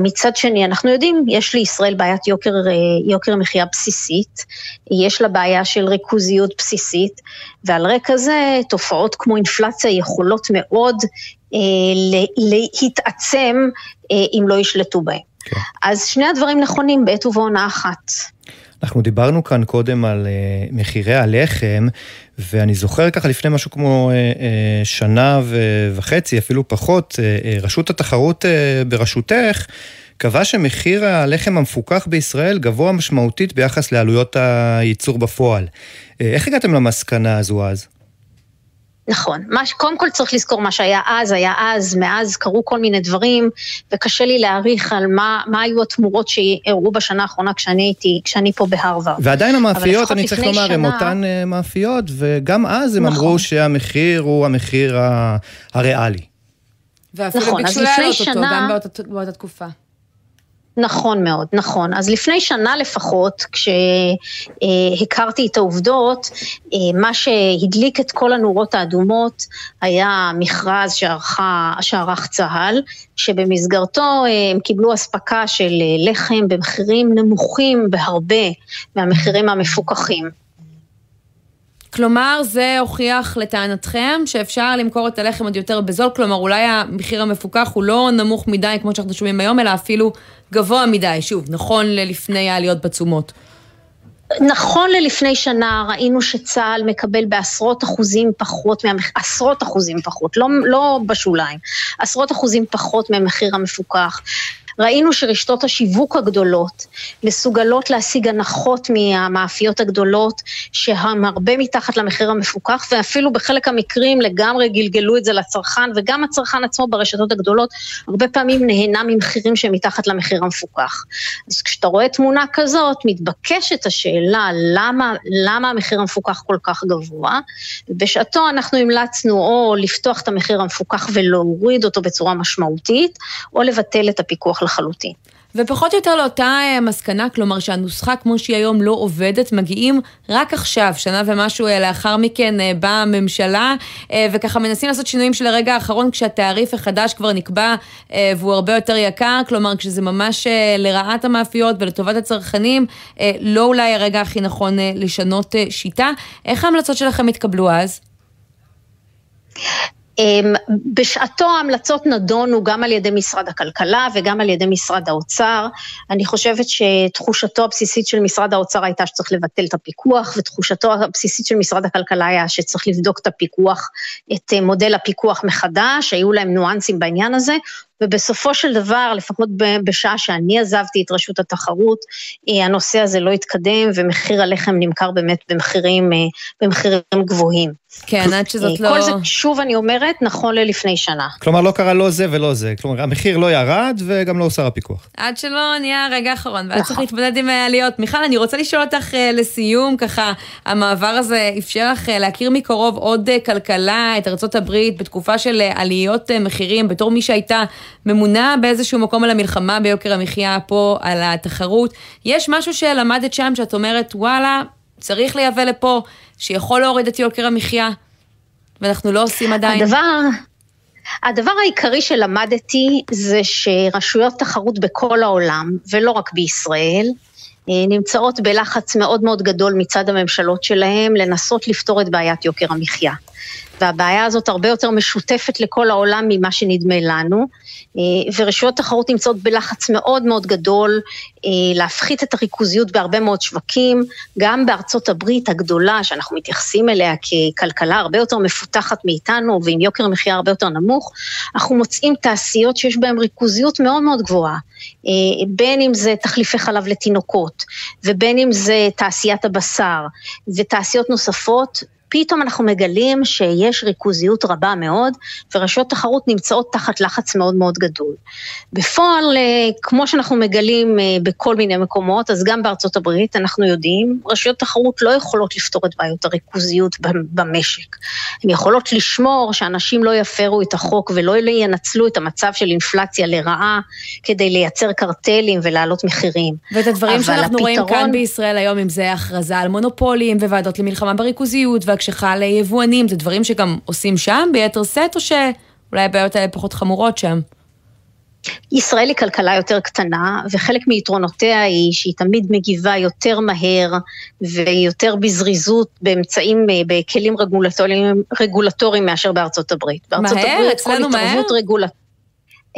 מצד שני, אנחנו יודעים, יש לישראל בעיית יוקר, יוקר מחיה בסיסית, יש לה בעיה של ריכוזיות בסיסית, ועל רקע זה תופעות כמו אינפלציה יכולות מאוד להתעצם אם לא ישלטו בהן. כן. אז שני הדברים נכונים בעת ובעונה אחת.
אנחנו דיברנו כאן קודם על uh, מחירי הלחם, ואני זוכר ככה לפני משהו כמו uh, uh, שנה וחצי, אפילו פחות, uh, uh, רשות התחרות uh, בראשותך קבע שמחיר הלחם המפוקח בישראל גבוה משמעותית ביחס לעלויות הייצור בפועל. Uh, איך הגעתם למסקנה הזו אז?
נכון. מה, קודם כל צריך לזכור מה שהיה אז, היה אז, מאז קרו כל מיני דברים, וקשה לי להעריך על מה, מה היו התמורות שאירעו בשנה האחרונה כשאני הייתי, כשאני פה בהרווארד.
ועדיין המאפיות, אני צריך לומר, הן אותן uh, מאפיות, וגם אז הם נכון. אמרו שהמחיר הוא המחיר הריאלי.
ואפילו נכון, ביקשו להעלות אותו גם באותה, באותה תקופה.
נכון מאוד, נכון. אז לפני שנה לפחות, כשהכרתי את העובדות, מה שהדליק את כל הנורות האדומות היה מכרז שערכה, שערך צה"ל, שבמסגרתו הם קיבלו אספקה של לחם במחירים נמוכים בהרבה מהמחירים המפוקחים.
כלומר, זה הוכיח לטענתכם שאפשר למכור את הלחם עוד יותר בזול, כלומר, אולי המחיר המפוקח הוא לא נמוך מדי כמו שאנחנו שומעים היום, אלא אפילו גבוה מדי, שוב, נכון ללפני העליות בתשומות.
נכון ללפני שנה ראינו שצה"ל מקבל בעשרות אחוזים פחות, מהמח... עשרות אחוזים פחות, לא, לא בשוליים, עשרות אחוזים פחות מהמחיר המפוקח. ראינו שרשתות השיווק הגדולות מסוגלות להשיג הנחות מהמאפיות הגדולות שהן הרבה מתחת למחיר המפוקח ואפילו בחלק המקרים לגמרי גלגלו את זה לצרכן וגם הצרכן עצמו ברשתות הגדולות הרבה פעמים נהנה ממחירים שהם מתחת למחיר המפוקח. אז כשאתה רואה תמונה כזאת מתבקשת השאלה למה, למה המחיר המפוקח כל כך גבוה. בשעתו אנחנו המלצנו או לפתוח את המחיר המפוקח ולהוריד אותו בצורה משמעותית או לבטל את הפיקוח לחלוטין.
ופחות או יותר לאותה אה, מסקנה, כלומר שהנוסחה כמו שהיא היום לא עובדת, מגיעים רק עכשיו, שנה ומשהו אה, לאחר מכן אה, באה הממשלה, וככה מנסים לעשות שינויים של הרגע האחרון כשהתעריף החדש כבר נקבע והוא הרבה יותר יקר, כלומר כשזה ממש לרעת המאפיות ולטובת הצרכנים, לא אולי הרגע הכי נכון לשנות שיטה. איך ההמלצות שלכם התקבלו אז?
אמ, בשעתו ההמלצות נדונו גם על ידי משרד הכלכלה וגם על ידי משרד האוצר. אני חושבת שתחושתו הבסיסית של משרד האוצר הייתה שצריך לבטל את הפיקוח, ותחושתו הבסיסית של משרד הכלכלה היה שצריך לבדוק את הפיקוח, את מודל הפיקוח מחדש, היו להם ניואנסים בעניין הזה, ובסופו של דבר, לפחות בשעה שאני עזבתי את רשות התחרות, אה, הנושא הזה לא התקדם, ומחיר הלחם נמכר באמת במחירים, אה, במחירים גבוהים.
כן, עד שזאת אה, לא...
כל זה, שוב אני אומרת, נכון ללפני שנה.
כלומר, לא קרה לא זה ולא זה. כלומר, המחיר לא ירד וגם לא הוסר הפיקוח.
עד שלא נהיה הרגע האחרון, ואז צריך נכון. להתמודד עם העליות. מיכל, אני רוצה לשאול אותך לסיום, ככה, המעבר הזה אפשר לך להכיר מקרוב עוד כלכלה, את ארה"ב, בתקופה של עליות מחירים, בתור מי שהייתה ממונה באיזשהו מקום על המלחמה ביוקר המחיה פה, על התחרות. יש משהו שלמדת שם שאת אומרת, וואלה, צריך לייבא לפה, שיכול להוריד את יוקר המחיה, ואנחנו לא עושים עדיין.
הדבר... הדבר העיקרי שלמדתי זה שרשויות תחרות בכל העולם, ולא רק בישראל, אה, נמצאות בלחץ מאוד מאוד גדול מצד הממשלות שלהם לנסות לפתור את בעיית יוקר המחיה. והבעיה הזאת הרבה יותר משותפת לכל העולם ממה שנדמה לנו, ורשויות תחרות נמצאות בלחץ מאוד מאוד גדול להפחית את הריכוזיות בהרבה מאוד שווקים, גם בארצות הברית הגדולה, שאנחנו מתייחסים אליה ככלכלה הרבה יותר מפותחת מאיתנו ועם יוקר מחיה הרבה יותר נמוך, אנחנו מוצאים תעשיות שיש בהן ריכוזיות מאוד מאוד גבוהה, בין אם זה תחליפי חלב לתינוקות, ובין אם זה תעשיית הבשר, ותעשיות נוספות, פתאום אנחנו מגלים שיש ריכוזיות רבה מאוד, ורשויות תחרות נמצאות תחת לחץ מאוד מאוד גדול. בפועל, אה, כמו שאנחנו מגלים אה, בכל מיני מקומות, אז גם בארצות הברית, אנחנו יודעים, רשויות תחרות לא יכולות לפתור את בעיות הריכוזיות במשק. הן יכולות לשמור שאנשים לא יפרו את החוק ולא ינצלו את המצב של אינפלציה לרעה, כדי לייצר קרטלים ולהעלות מחירים.
ואת הדברים שאנחנו הפתרון... רואים כאן בישראל היום, אם זה הכרזה על מונופולים וועדות למלחמה בריכוזיות, הקשחה ליבואנים, זה דברים שגם עושים שם ביתר שאת, או שאולי הבעיות האלה פחות חמורות שם?
ישראל היא כלכלה יותר קטנה, וחלק מיתרונותיה היא שהיא תמיד מגיבה יותר מהר ויותר בזריזות באמצעים, אה, בכלים רגולטוריים, רגולטוריים מאשר בארצות הברית. בארצות
מהר?
הברית,
אצלנו מהר?
רגולט...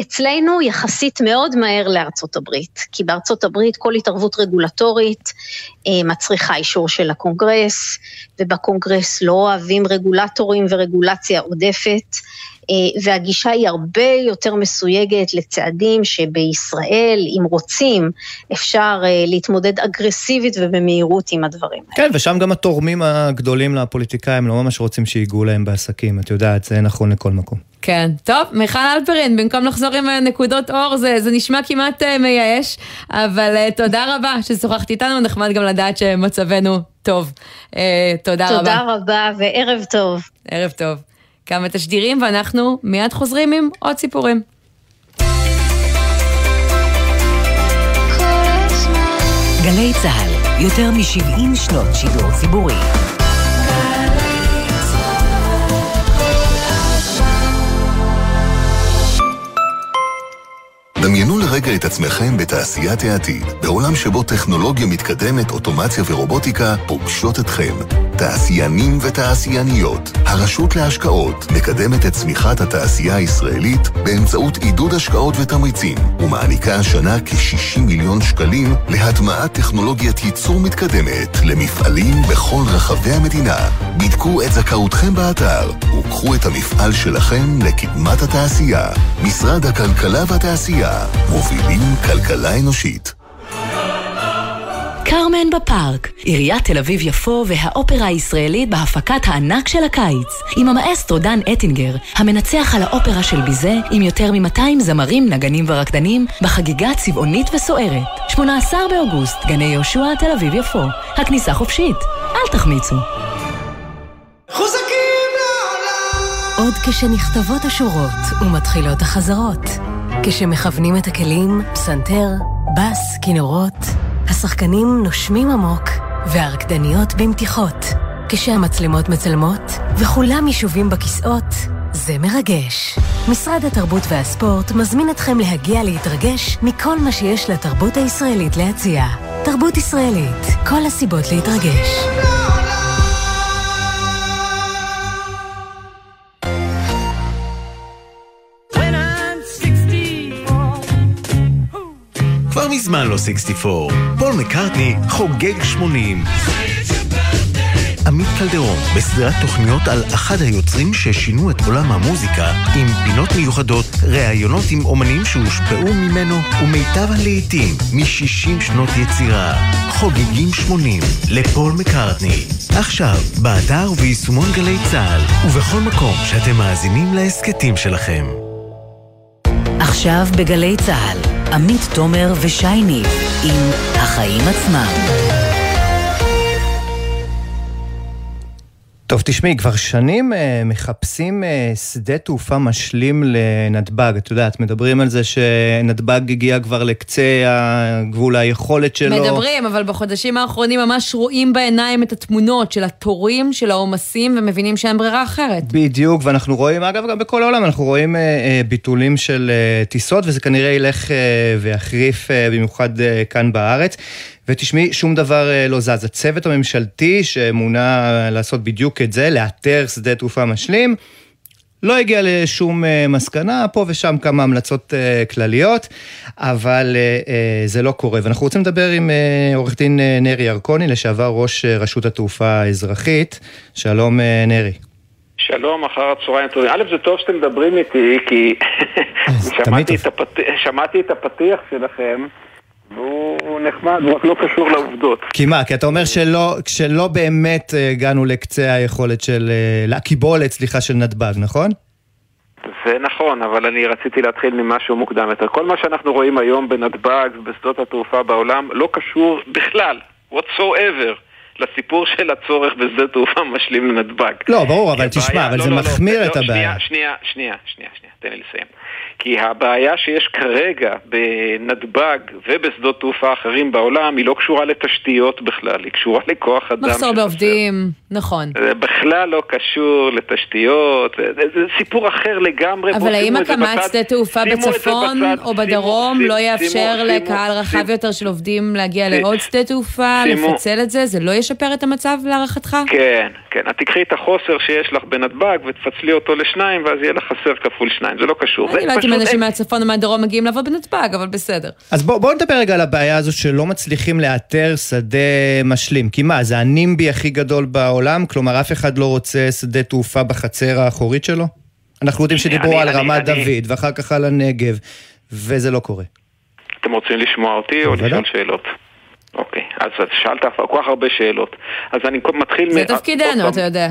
אצלנו יחסית מאוד מהר לארצות הברית, כי בארצות הברית כל התערבות רגולטורית אה, מצריכה אישור של הקונגרס, ובקונגרס לא אוהבים רגולטורים ורגולציה עודפת. אה, והגישה היא הרבה יותר מסויגת לצעדים שבישראל, אם רוצים, אפשר אה, להתמודד אגרסיבית ובמהירות עם הדברים
האלה. כן, ושם גם התורמים הגדולים לפוליטיקאים לא ממש רוצים שיגעו להם בעסקים, את יודעת, זה נכון לכל מקום.
כן. טוב, מיכל אלפרין, במקום לחזור עם נקודות אור, זה, זה נשמע כמעט uh, מייאש, אבל uh, תודה רבה ששוחחת איתנו, נחמד גם לדעת שמצבנו טוב. Uh, תודה,
תודה
רבה.
תודה רבה וערב טוב.
ערב טוב. כמה תשדירים, ואנחנו מיד חוזרים עם עוד סיפורים.
גלי צה"ל, יותר מ-70 שנות שידור ציבורי.
דמיינו לרגע את עצמכם בתעשיית העתיד, בעולם שבו טכנולוגיה מתקדמת, אוטומציה ורובוטיקה פוגשות אתכם. תעשיינים ותעשייניות, הרשות להשקעות מקדמת את צמיחת התעשייה הישראלית באמצעות עידוד השקעות ותמריצים, ומעניקה השנה כ-60 מיליון שקלים להטמעת טכנולוגיית ייצור מתקדמת למפעלים בכל רחבי המדינה. בדקו את זכאותכם באתר, וקחו את המפעל שלכם לקדמת התעשייה. משרד הכלכלה והתעשייה, מובילים כלכלה אנושית.
קרמן בפארק, עיריית תל אביב-יפו והאופרה הישראלית בהפקת הענק של הקיץ, עם המאסטרו דן אטינגר, המנצח על האופרה של ביזה, עם יותר מ-200 זמרים, נגנים ורקדנים, בחגיגה צבעונית וסוערת. 18 באוגוסט, גני יהושע, תל אביב-יפו. הכניסה חופשית, אל תחמיצו.
חוזקים לעולם!
עוד כשנכתבות השורות ומתחילות החזרות. כשמכוונים את הכלים, פסנתר, בס, כינורות, השחקנים נושמים עמוק, והרקדניות במתיחות. כשהמצלמות מצלמות, וכולם ישובים בכיסאות, זה מרגש. משרד התרבות והספורט מזמין אתכם להגיע להתרגש מכל מה שיש לתרבות הישראלית להציע. תרבות ישראלית, כל הסיבות להתרגש.
מזמן לא 64. פול מקארטני חוגג 80. עמית קלדרון, בסדרת תוכניות על אחד היוצרים ששינו את עולם המוזיקה, עם פינות מיוחדות, ראיונות עם אומנים שהושפעו ממנו, ומיטב הלעיתים מ-60 שנות יצירה. חוגגים 80 לפול מקארטני. עכשיו, באתר וביישומון גלי צה"ל, ובכל מקום שאתם מאזינים להסכתים שלכם.
עכשיו בגלי צה"ל, עמית תומר ושייני עם החיים עצמם.
טוב, תשמעי, כבר שנים אה, מחפשים אה, שדה תעופה משלים לנתב"ג. את יודעת, מדברים על זה שנתב"ג הגיע כבר לקצה הגבול היכולת שלו.
מדברים, אבל בחודשים האחרונים ממש רואים בעיניים את התמונות של התורים, של העומסים, ומבינים שאין ברירה אחרת.
בדיוק, ואנחנו רואים, אגב, גם בכל העולם, אנחנו רואים אה, אה, ביטולים של אה, טיסות, וזה כנראה ילך אה, ויחריף אה, במיוחד אה, כאן בארץ. ותשמעי, שום דבר אה, לא זז. הצוות הממשלתי שמונה לעשות בדיוק את זה, לאתר שדה תעופה משלים, לא הגיע לשום אה, מסקנה, פה ושם כמה המלצות אה, כלליות, אבל זה לא קורה. ואנחנו רוצים לדבר עם עורך דין נרי ירקוני, לשעבר ראש רשות התעופה האזרחית. שלום נרי.
שלום, אחר הצהריים טובים. א', זה טוב שאתם מדברים איתי, כי שמעתי, את הפת... שמעתי את הפתיח שלכם. והוא נחמד, הוא רק לא קשור לעובדות.
כי מה? כי אתה אומר שלא, שלא באמת אה, הגענו לקצה היכולת של... אה, לקיבולת, סליחה, של נתב"ג, נכון?
זה נכון, אבל אני רציתי להתחיל ממשהו מוקדם יותר. כל מה שאנחנו רואים היום בנתב"ג ובשדות התעופה בעולם לא קשור בכלל, whatsoever. לסיפור של הצורך בשדה תעופה משלים לנתב"ג.
לא, ברור, אבל תשמע, אבל זה לא, לא. מחמיר לא, את הבעיה.
שנייה, שנייה, שנייה, שנייה, תן לי לסיים. כי הבעיה שיש כרגע בנתב"ג ובשדות תעופה אחרים בעולם היא לא קשורה לתשתיות בכלל, היא קשורה לכוח אדם.
מחסור בעובדים, נכון.
זה בכלל לא קשור לתשתיות, זה, זה סיפור אחר לגמרי.
אבל האם הקמת שדה תעופה בצפון או בדרום שימו, לא יאפשר שימו, לקהל שימו, רחב שימו, יותר של עובדים להגיע שימו, לעוד שדה תעופה, שימו, לפצל את זה? זה לא ישפר את המצב להערכתך?
כן, כן. את תקחי את החוסר שיש לך בנתב"ג ותפצלי אותו לשניים ואז יהיה לך חסר כפול שניים, זה לא קשור.
אני לא יודעת אם אנשים מהצפון או מהדרום מגיעים לעבוד בנתב"ג, אבל בסדר.
אז בואו בוא נדבר רגע על הבעיה הזו שלא מצליחים לאתר שדה משלים. כי מה, זה הנימבי הכי גדול בעולם? כלומר, אף אחד לא רוצה שדה תעופה בחצר האחורית שלו? אנחנו יודעים שדיברו על רמת דוד, ואחר כך על הנגב, וזה לא קורה.
אתם רוצים לשמוע אותי או לשאול שאלות? אוקיי, אז שאלת כל כך הרבה שאלות. אז אני מתחיל...
זה תפקידנו, אתה יודע.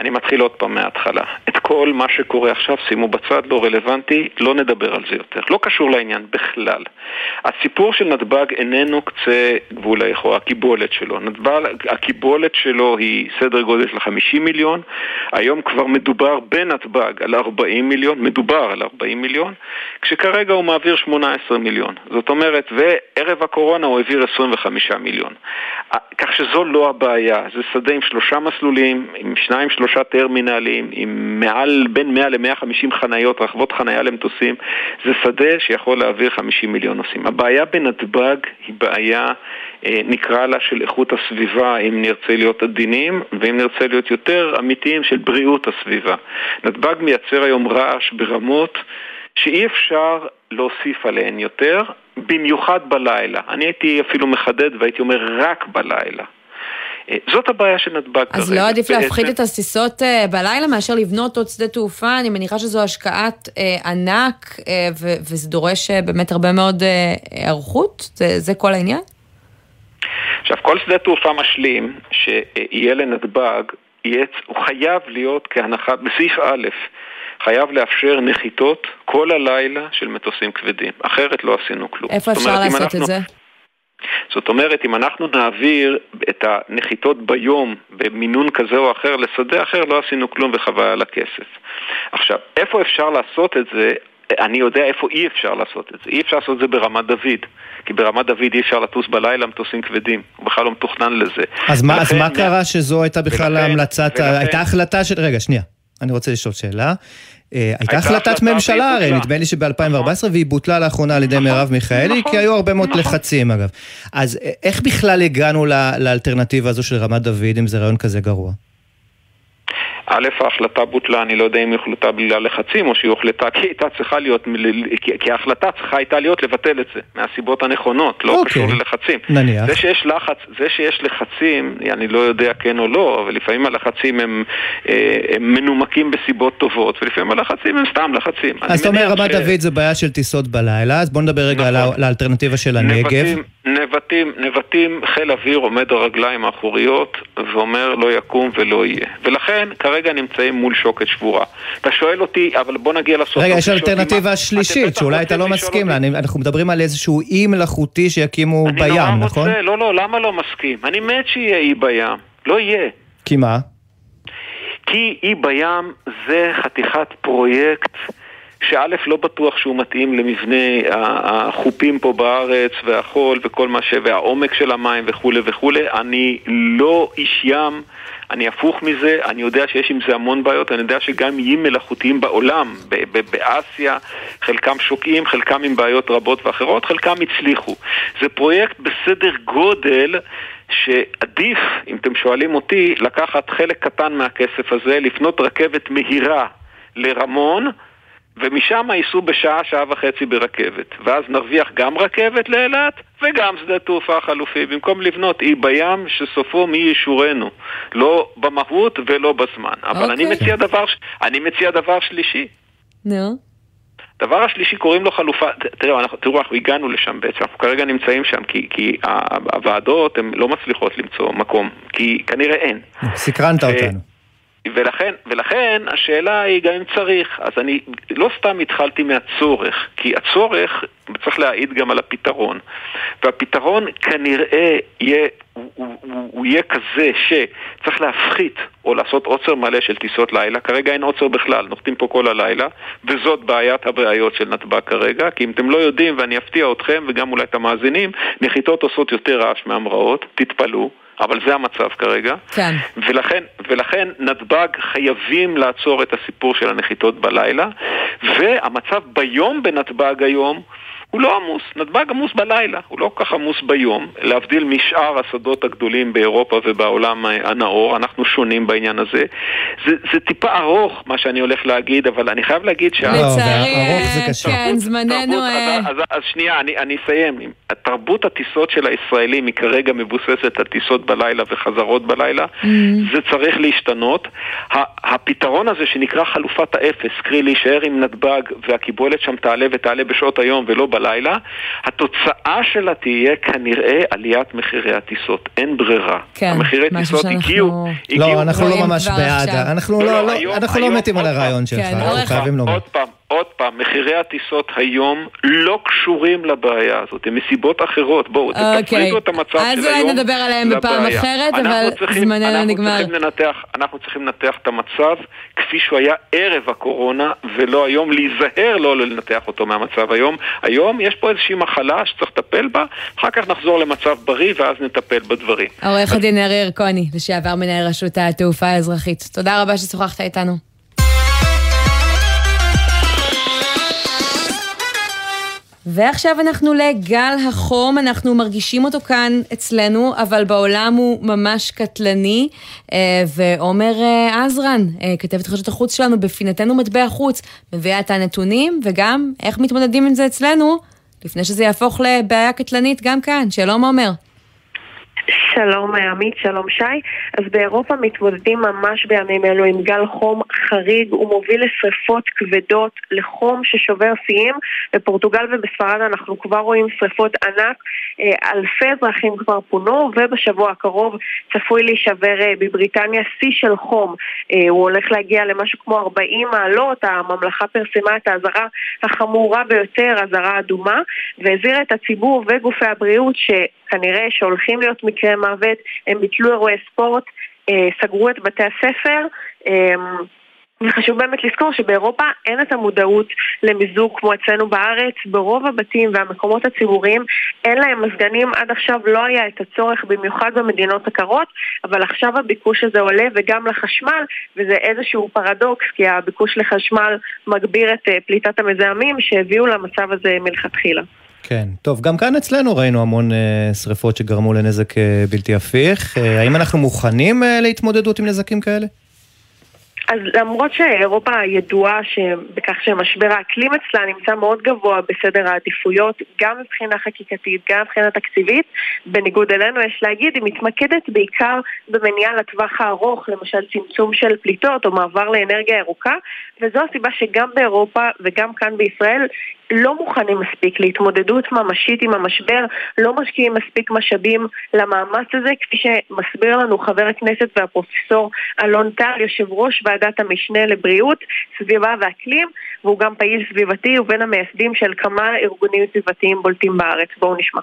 אני מתחיל עוד פעם מההתחלה. את כל מה שקורה עכשיו שימו בצד, לא רלוונטי, לא נדבר על זה יותר. לא קשור לעניין בכלל. הסיפור של נתב"ג איננו קצה גבול היכולה, הקיבולת שלו. נתב"ג, הקיבולת שלו היא סדר גודל של 50 מיליון, היום כבר מדובר בנתב"ג על 40 מיליון, מדובר על 40 מיליון, כשכרגע הוא מעביר 18 מיליון. זאת אומרת, וערב הקורונה הוא העביר 25 מיליון. כך שזו לא הבעיה, זה שדה עם שלושה מסלולים, עם שניים שלושה טרמינלים, עם מעל בין 100 ל-150 חניות, רחבות חניה למטוסים, זה שדה שיכול להעביר 50 מיליון נוסעים. הבעיה בנתב"ג היא בעיה, אה, נקרא לה, של איכות הסביבה, אם נרצה להיות עדינים, ואם נרצה להיות יותר אמיתיים, של בריאות הסביבה. נתב"ג מייצר היום רעש ברמות שאי אפשר להוסיף עליהן יותר, במיוחד בלילה. אני הייתי אפילו מחדד והייתי אומר רק בלילה. אה, זאת הבעיה של נתב"ג כרגע.
אז לא עדיף להפחית את הטיסות אה, בלילה מאשר לבנות עוד שדה תעופה? אני מניחה שזו השקעת אה, ענק וזה דורש באמת הרבה מאוד היערכות? זה כל העניין?
עכשיו, כל שדה תעופה משלים שיהיה לנתב"ג, הוא חייב להיות כהנחה, בסעיף א', חייב לאפשר נחיתות כל הלילה של מטוסים כבדים, אחרת לא עשינו כלום.
איפה אפשר אומרת, לעשות אנחנו... את זה?
זאת אומרת, אם אנחנו נעביר את הנחיתות ביום במינון כזה או אחר לשדה אחר, לא עשינו כלום וחבל על הכסף. עכשיו, איפה אפשר לעשות את זה? אני יודע איפה אי אפשר לעשות את זה. אי אפשר לעשות את זה ברמת דוד. כי ברמת דוד אי אפשר לטוס בלילה מטוסים כבדים. הוא בכלל לא מתוכנן לזה.
אז מה, אז מה קרה שזו הייתה בכלל ההמלצת... הייתה החלטה של... רגע, שנייה. אני רוצה לשאול שאלה. אה, הייתה החלטת ממשלה הרי, נדמה לי שב-2014, והיא בוטלה לאחרונה על ידי נכון. מרב מיכאלי, כי היו הרבה מאוד נכון. לחצים אגב. אז אה, איך בכלל הגענו לאלטרנטיבה הזו של רמת דוד, אם זה רעיון כזה גרוע?
א', ההחלטה בוטלה, אני לא יודע אם היא הוחלטה בגלל לחצים או שהיא הוחלטה כי הייתה צריכה להיות, כי ההחלטה צריכה הייתה להיות לבטל את זה, מהסיבות הנכונות, לא אוקיי. קשור ללחצים.
נניח.
זה שיש לחץ, זה שיש לחצים, אני לא יודע כן או לא, אבל לפעמים הלחצים הם, אה, הם מנומקים בסיבות טובות, ולפעמים הלחצים הם סתם לחצים.
אז אתה אומר רמת ש... דוד זה בעיה של טיסות בלילה, אז בוא נדבר רגע נכון. על האלטרנטיבה של הנגב. נבטים,
נבטים, נבטים, חיל אוויר עומד הרגליים האחוריות ואומר לא יקום ולא יהיה. ולכן כרגע נמצאים מול שוקת שבורה. אתה שואל אותי, אבל בוא נגיע לסוף.
רגע, יש אלטרנטיבה שלישית, שאולי אתה לא מסכים לה. אנחנו מדברים על איזשהו אי מלאכותי שיקימו בים, נכון? רוצה,
לא, לא, למה לא מסכים? אני מת שיהיה אי בים. לא יהיה.
כי מה?
כי אי בים זה חתיכת פרויקט שא' לא בטוח שהוא מתאים למבנה החופים פה בארץ והחול וכל מה ש... והעומק של המים וכולי וכולי. אני לא איש ים. אני הפוך מזה, אני יודע שיש עם זה המון בעיות, אני יודע שגם איים מלאכותיים בעולם, באסיה, חלקם שוקעים, חלקם עם בעיות רבות ואחרות, חלקם הצליחו. זה פרויקט בסדר גודל שעדיף, אם אתם שואלים אותי, לקחת חלק קטן מהכסף הזה, לפנות רכבת מהירה לרמון, ומשם ייסעו בשעה, שעה וחצי ברכבת. ואז נרוויח גם רכבת לאילת וגם שדה תעופה חלופי, במקום לבנות אי בים שסופו מי ישורנו. לא במהות ולא בזמן. אבל okay. אני, אוקיי. מציע דבר, אני מציע דבר שלישי.
נו. No.
הדבר השלישי קוראים לו חלופה, תראו, אנחנו, תראו, אנחנו הגענו לשם בעצם, אנחנו כרגע נמצאים שם כי, כי הוועדות הן לא מצליחות למצוא מקום, כי כנראה אין.
סקרנת אותנו.
ולכן, ולכן השאלה היא גם אם צריך, אז אני לא סתם התחלתי מהצורך, כי הצורך צריך להעיד גם על הפתרון. והפתרון כנראה יהיה, הוא, הוא, הוא, יהיה כזה שצריך להפחית או לעשות עוצר מלא של טיסות לילה, כרגע אין עוצר בכלל, נוחתים פה כל הלילה, וזאת בעיית הבעיות של נתב"ג כרגע, כי אם אתם לא יודעים, ואני אפתיע אתכם וגם אולי את המאזינים, נחיתות עושות יותר רעש מהמראות, תתפלאו. אבל זה המצב כרגע.
כן.
ולכן, ולכן נתב"ג חייבים לעצור את הסיפור של הנחיתות בלילה, והמצב ביום בנתב"ג היום הוא לא עמוס, נתב"ג עמוס בלילה, הוא לא כל כך עמוס ביום, להבדיל משאר השדות הגדולים באירופה ובעולם הנאור, אנחנו שונים בעניין הזה. זה, זה טיפה ארוך מה שאני הולך להגיד, אבל אני חייב להגיד שה...
לצערי, כן, זמננו...
אה, אז, אז, אז שנייה, אני, אני אסיים. תרבות הטיסות של הישראלים היא כרגע מבוססת על טיסות בלילה וחזרות בלילה, mm-hmm. זה צריך להשתנות. הפתרון הזה שנקרא חלופת האפס, קרי להישאר עם נתב"ג והקיבולת שם תעלה ותעלה בשעות היום ולא בלילה, בלילה, התוצאה שלה תהיה כנראה עליית מחירי הטיסות. אין ברירה.
כן,
המחירי טיסות הגיעו,
הגיעו... לא, אנחנו לא ממש בעד. אנחנו לא, לא, לא, לא מתים על הרעיון שלך, כן, אנחנו חייבים לומר.
עוד פעם, עוד פעם, מחירי הטיסות היום לא קשורים לבעיה הזאת, הם מסיבות אחרות. בואו, אוקיי. תפרידו את המצב של היום
אז אולי נדבר עליהם בפעם אחרת, אבל זמננו נגמר.
אנחנו צריכים לנתח את המצב כפי שהוא היה ערב הקורונה, ולא היום להיזהר לא לנתח אותו מהמצב היום. היום יש פה איזושהי מחלה שצריך לטפל בה, אחר כך נחזור למצב בריא ואז נטפל בדברים.
עורך הדין ארי ירקוני, לשעבר מנהל רשות התעופה האזרחית. תודה רבה ששוחחת איתנו. ועכשיו אנחנו לגל החום, אנחנו מרגישים אותו כאן אצלנו, אבל בעולם הוא ממש קטלני. אה, ועומר אה, עזרן, אה, כתבת חדשות החוץ שלנו, בפינתנו מטבע חוץ, מביאה את הנתונים וגם איך מתמודדים עם זה אצלנו, לפני שזה יהפוך לבעיה קטלנית גם כאן. שלום עומר.
שלום עמית, שלום שי. אז באירופה מתמודדים ממש בימים אלו עם גל חום חריג, הוא מוביל לשריפות כבדות, לחום ששובר שיאים. בפורטוגל ובספרד אנחנו כבר רואים שריפות ענק, אה, אלפי אזרחים כבר פונו, ובשבוע הקרוב צפוי להישבר אה, בבריטניה שיא של חום. אה, הוא הולך להגיע למשהו כמו 40 מעלות, הממלכה פרסמה את האזהרה החמורה ביותר, אזהרה אדומה, והזהירה את הציבור וגופי הבריאות ש... כנראה שהולכים להיות מקרי מוות, הם ביטלו אירועי ספורט, אה, סגרו את בתי הספר. אמ, וחשוב באמת לזכור שבאירופה אין את המודעות למיזוג כמו אצלנו בארץ. ברוב הבתים והמקומות הציבוריים אין להם מזגנים. עד עכשיו לא היה את הצורך, במיוחד במדינות הקרות, אבל עכשיו הביקוש הזה עולה וגם לחשמל, וזה איזשהו פרדוקס, כי הביקוש לחשמל מגביר את אה, פליטת המזהמים שהביאו למצב הזה מלכתחילה.
כן, טוב, גם כאן אצלנו ראינו המון uh, שריפות שגרמו לנזק uh, בלתי הפיך. Uh, האם אנחנו מוכנים להתמודדות עם נזקים כאלה?
אז למרות שאירופה ידועה בכך שמשבר האקלים אצלה נמצא מאוד גבוה בסדר העדיפויות, גם מבחינה חקיקתית, גם מבחינה תקציבית, בניגוד אלינו יש להגיד, היא מתמקדת בעיקר במניעה לטווח הארוך, למשל צמצום של פליטות או מעבר לאנרגיה ירוקה, וזו הסיבה שגם באירופה וגם כאן בישראל לא מוכנים מספיק להתמודדות ממשית עם המשבר, לא משקיעים מספיק משאבים למאמץ הזה, כפי שמסביר לנו חבר הכנסת והפרופסור אלון טל, יושב ראש ועדת המשנה לבריאות, סביבה ואקלים, והוא גם פעיל סביבתי ובין המייסדים של כמה ארגונים סביבתיים בולטים בארץ. בואו נשמע.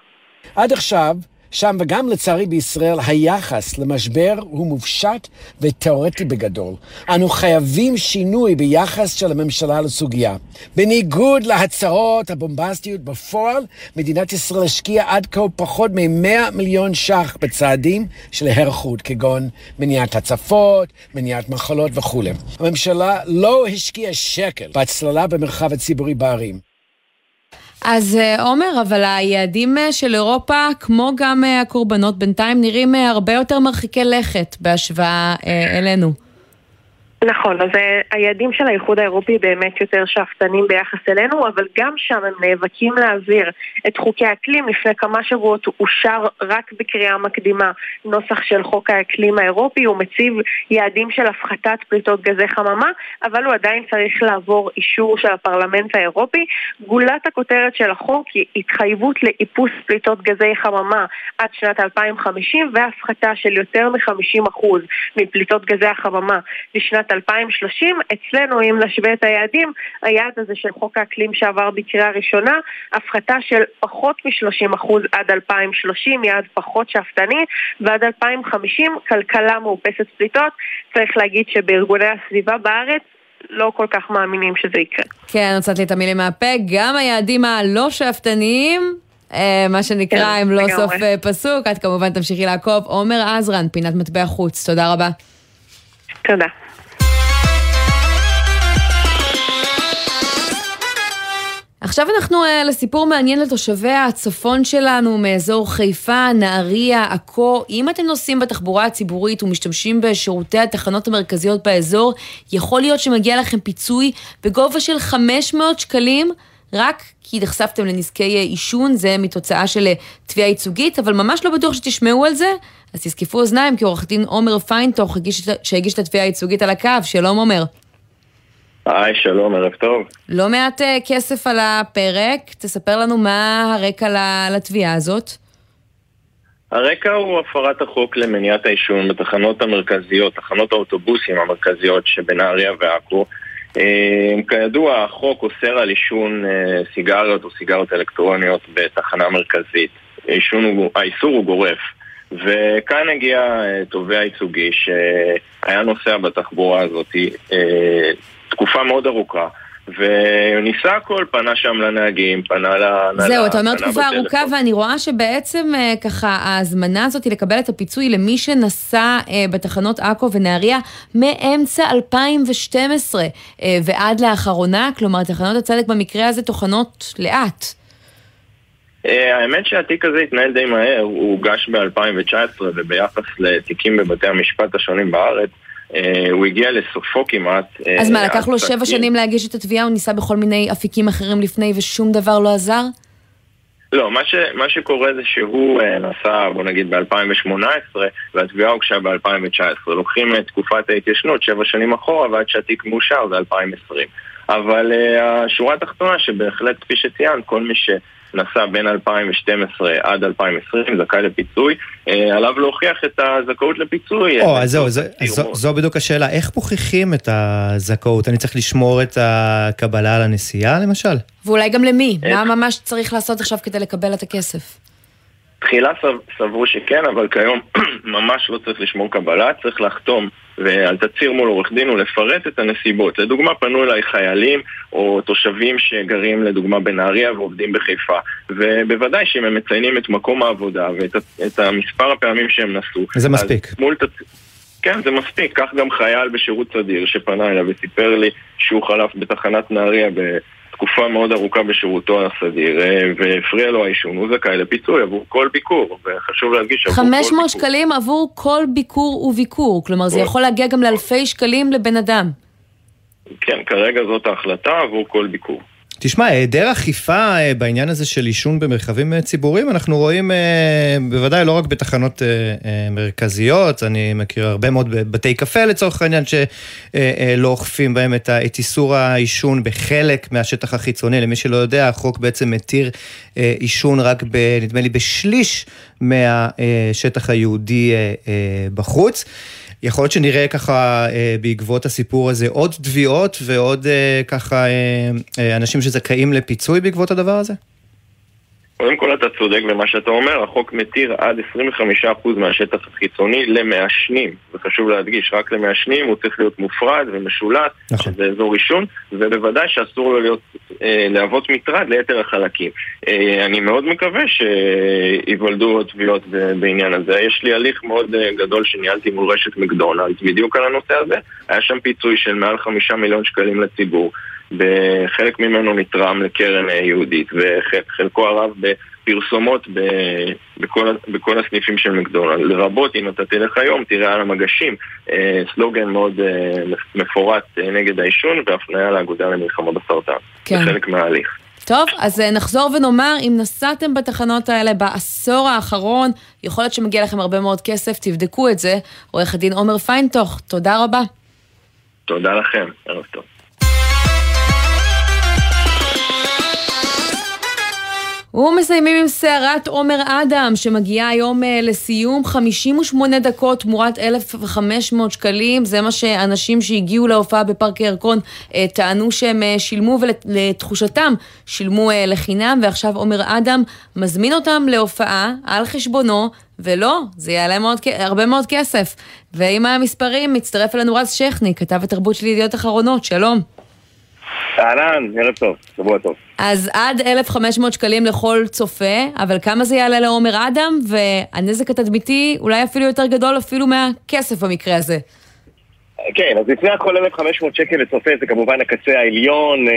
עד עכשיו שם וגם לצערי בישראל היחס למשבר הוא מופשט ותיאורטי בגדול. אנו חייבים שינוי ביחס של הממשלה לסוגיה. בניגוד להצהרות הבומבסטיות בפועל, מדינת ישראל השקיעה עד כה פחות מ-100 מיליון ש"ח בצעדים של היערכות, כגון מניעת הצפות, מניעת מחלות וכולי. הממשלה לא השקיעה שקל בהצללה במרחב הציבורי בערים.
אז אה, עומר, אבל היעדים אה, של אירופה, כמו גם אה, הקורבנות, בינתיים נראים הרבה יותר מרחיקי לכת בהשוואה אלינו.
נכון, אז אה, היעדים של האיחוד האירופי באמת יותר שאפתנים ביחס אלינו, אבל גם שם הם נאבקים להעביר את חוקי האקלים. לפני כמה שבועות אושר רק בקריאה מקדימה נוסח של חוק האקלים האירופי, הוא מציב יעדים של הפחתת פליטות גזי חממה, אבל הוא עדיין צריך לעבור אישור של הפרלמנט האירופי. גולת הכותרת של החוק היא התחייבות לאיפוס פליטות גזי חממה עד שנת 2050 והפחתה של יותר מ-50% מפליטות גזי החממה בשנת בשנת 2030. אצלנו, אם נשווה את היעדים, היעד הזה של חוק האקלים שעבר בקריאה ראשונה, הפחתה של פחות מ-30% עד 2030, יעד פחות שאפתני, ועד 2050 כלכלה מאופסת פליטות. צריך להגיד שבארגוני הסביבה בארץ לא כל כך מאמינים שזה יקרה.
כן, הוצאת לי את המילים מהפה. גם היעדים הלא שאפתניים, אה, מה שנקרא, כן, הם לא סוף אה, פסוק. את כמובן תמשיכי לעקוב. עומר עזרן, פינת מטבע חוץ. תודה רבה.
תודה.
עכשיו אנחנו uh, לסיפור מעניין לתושבי הצפון שלנו, מאזור חיפה, נהריה, עכו. אם אתם נוסעים בתחבורה הציבורית ומשתמשים בשירותי התחנות המרכזיות באזור, יכול להיות שמגיע לכם פיצוי בגובה של 500 שקלים. רק כי נחשפתם לנזקי עישון, זה מתוצאה של אה, תביעה ייצוגית, אבל ממש לא בטוח שתשמעו על זה, אז תזקפו אוזניים, כי עורך דין עומר פיינטוך, שהגיש את התביעה הייצוגית על הקו. שלום עומר.
היי, שלום, ערב טוב.
לא מעט אה, כסף על הפרק, תספר לנו מה הרקע לתביעה הזאת.
הרקע הוא הפרת החוק למניעת העישון בתחנות המרכזיות, תחנות האוטובוסים המרכזיות שבנהריה ועכו. אה, כידוע, החוק אוסר על עישון אה, סיגריות או סיגריות אלקטרוניות בתחנה מרכזית. הוא, האיסור הוא גורף. וכאן הגיע תובע ייצוגי שהיה נוסע בתחבורה הזאת תקופה מאוד ארוכה. וניסה הכל, פנה שם לנהגים, פנה להנהלה,
זהו, אתה אומר תקופה ארוכה, ואני רואה שבעצם אה, ככה ההזמנה הזאת היא לקבל את הפיצוי למי שנסע אה, בתחנות עכו ונהריה מאמצע 2012 אה, ועד לאחרונה, כלומר תחנות הצדק במקרה הזה טוחנות לאט.
האמת שהתיק הזה התנהל די מהר, הוא הוגש ב-2019 וביחס לתיקים בבתי המשפט השונים בארץ הוא הגיע לסופו כמעט.
אה, אז מה, לקח לו שבע שנים להגיש את התביעה, הוא ניסה בכל מיני אפיקים אחרים לפני ושום דבר לא עזר?
לא, מה, ש, מה שקורה זה שהוא אה, נסע, בוא נגיד, ב-2018 והתביעה הוגשה ב-2019. לוקחים את תקופת ההתיישנות שבע שנים אחורה ועד שהתיק מאושר זה 2020. אבל uh, השורה התחתונה שבהחלט, כפי שציינת, כל מי ש... נסע בין 2012 עד 2020, זכאי לפיצוי, אה, עליו להוכיח את הזכאות לפיצוי.
או, אז זהו, זו בדיוק השאלה, איך מוכיחים את הזכאות? אני צריך לשמור את הקבלה על הנסיעה למשל?
ואולי גם למי? מה ממש צריך לעשות עכשיו כדי לקבל את הכסף?
תחילה סברו שכן, אבל כיום ממש לא צריך לשמור קבלה, צריך לחתום ועל תצהיר מול עורך דין ולפרט את הנסיבות. לדוגמה, פנו אליי חיילים או תושבים שגרים לדוגמה בנהריה ועובדים בחיפה, ובוודאי שאם הם מציינים את מקום העבודה ואת המספר הפעמים שהם נסעו...
זה מספיק.
מול תצ... כן, זה מספיק. כך גם חייל בשירות סדיר שפנה אליו וסיפר לי שהוא חלף בתחנת נהריה ב... תקופה מאוד ארוכה בשירותו הסדיר, אה, והפריע לו העישון, הוא זכאי לפיצוי עבור כל ביקור, וחשוב להדגיש עבור כל ביקור.
500 שקלים עבור כל ביקור וביקור, כלומר זה יכול להגיע גם לאלפי שקלים לבן אדם.
כן, כרגע זאת ההחלטה עבור כל ביקור.
תשמע, היעדר אכיפה אה, בעניין הזה של עישון במרחבים אה, ציבוריים, אנחנו רואים אה, בוודאי לא רק בתחנות מרכזיות, אני מכיר הרבה מאוד בתי קפה לצורך העניין, שלא אוכפים בהם את איסור העישון בחלק מהשטח החיצוני. למי שלא יודע, החוק בעצם מתיר עישון רק, ב, נדמה לי, בשליש מהשטח היהודי בחוץ. יכול להיות שנראה ככה אה, בעקבות הסיפור הזה עוד תביעות ועוד אה, ככה אה, אנשים שזכאים לפיצוי בעקבות הדבר הזה?
קודם כל אתה צודק במה שאתה אומר, החוק מתיר עד 25% מהשטח החיצוני למעשנים, וחשוב להדגיש, רק למעשנים הוא צריך להיות מופרד ומשולט,
נכון.
שזה אזור עישון, ובוודאי שאסור לו להיות, אה, להוות מטרד ליתר החלקים. אה, אני מאוד מקווה שייוולדו תביעות בעניין הזה. יש לי הליך מאוד אה, גדול שניהלתי מול רשת מקדונלדס, בדיוק על הנושא הזה. היה שם פיצוי של מעל חמישה מיליון שקלים לציבור. בחלק ממנו נתרם לקרן אה, יהודית, וחלקו הרב בפרסומות בכל, בכל הסניפים של מקדונלד. לרבות, אם אתה תלך היום, תראה על המגשים אה, סלוגן מאוד אה, מפורט נגד העישון והפניה לאגודה למלחמה בסרטן.
כן.
זה חלק מההליך.
טוב, אז נחזור ונאמר, אם נסעתם בתחנות האלה בעשור האחרון, יכול להיות שמגיע לכם הרבה מאוד כסף, תבדקו את זה. עורך הדין עומר פיינטוך, תודה רבה.
תודה לכם, ערב טוב.
ומסיימים עם סערת עומר אדם, שמגיעה היום אה, לסיום 58 דקות תמורת 1,500 שקלים. זה מה שאנשים שהגיעו להופעה בפארק הירקון אה, טענו שהם אה, שילמו, ולתחושתם שילמו לחינם, ועכשיו עומר אדם מזמין אותם להופעה על חשבונו. ולא, זה יעלה מאוד, הרבה מאוד כסף. ועם המספרים מצטרף אלינו רז שכני, כתב התרבות של ידיעות אחרונות, שלום.
אהלן, ערב טוב, שבוע טוב.
אז עד 1,500 שקלים לכל צופה, אבל כמה זה יעלה לעומר אדם, והנזק התדמיתי אולי אפילו יותר גדול אפילו מהכסף במקרה הזה.
כן, אז לפני הכל 1,500 שקל לצופה זה כמובן הקצה העליון אה,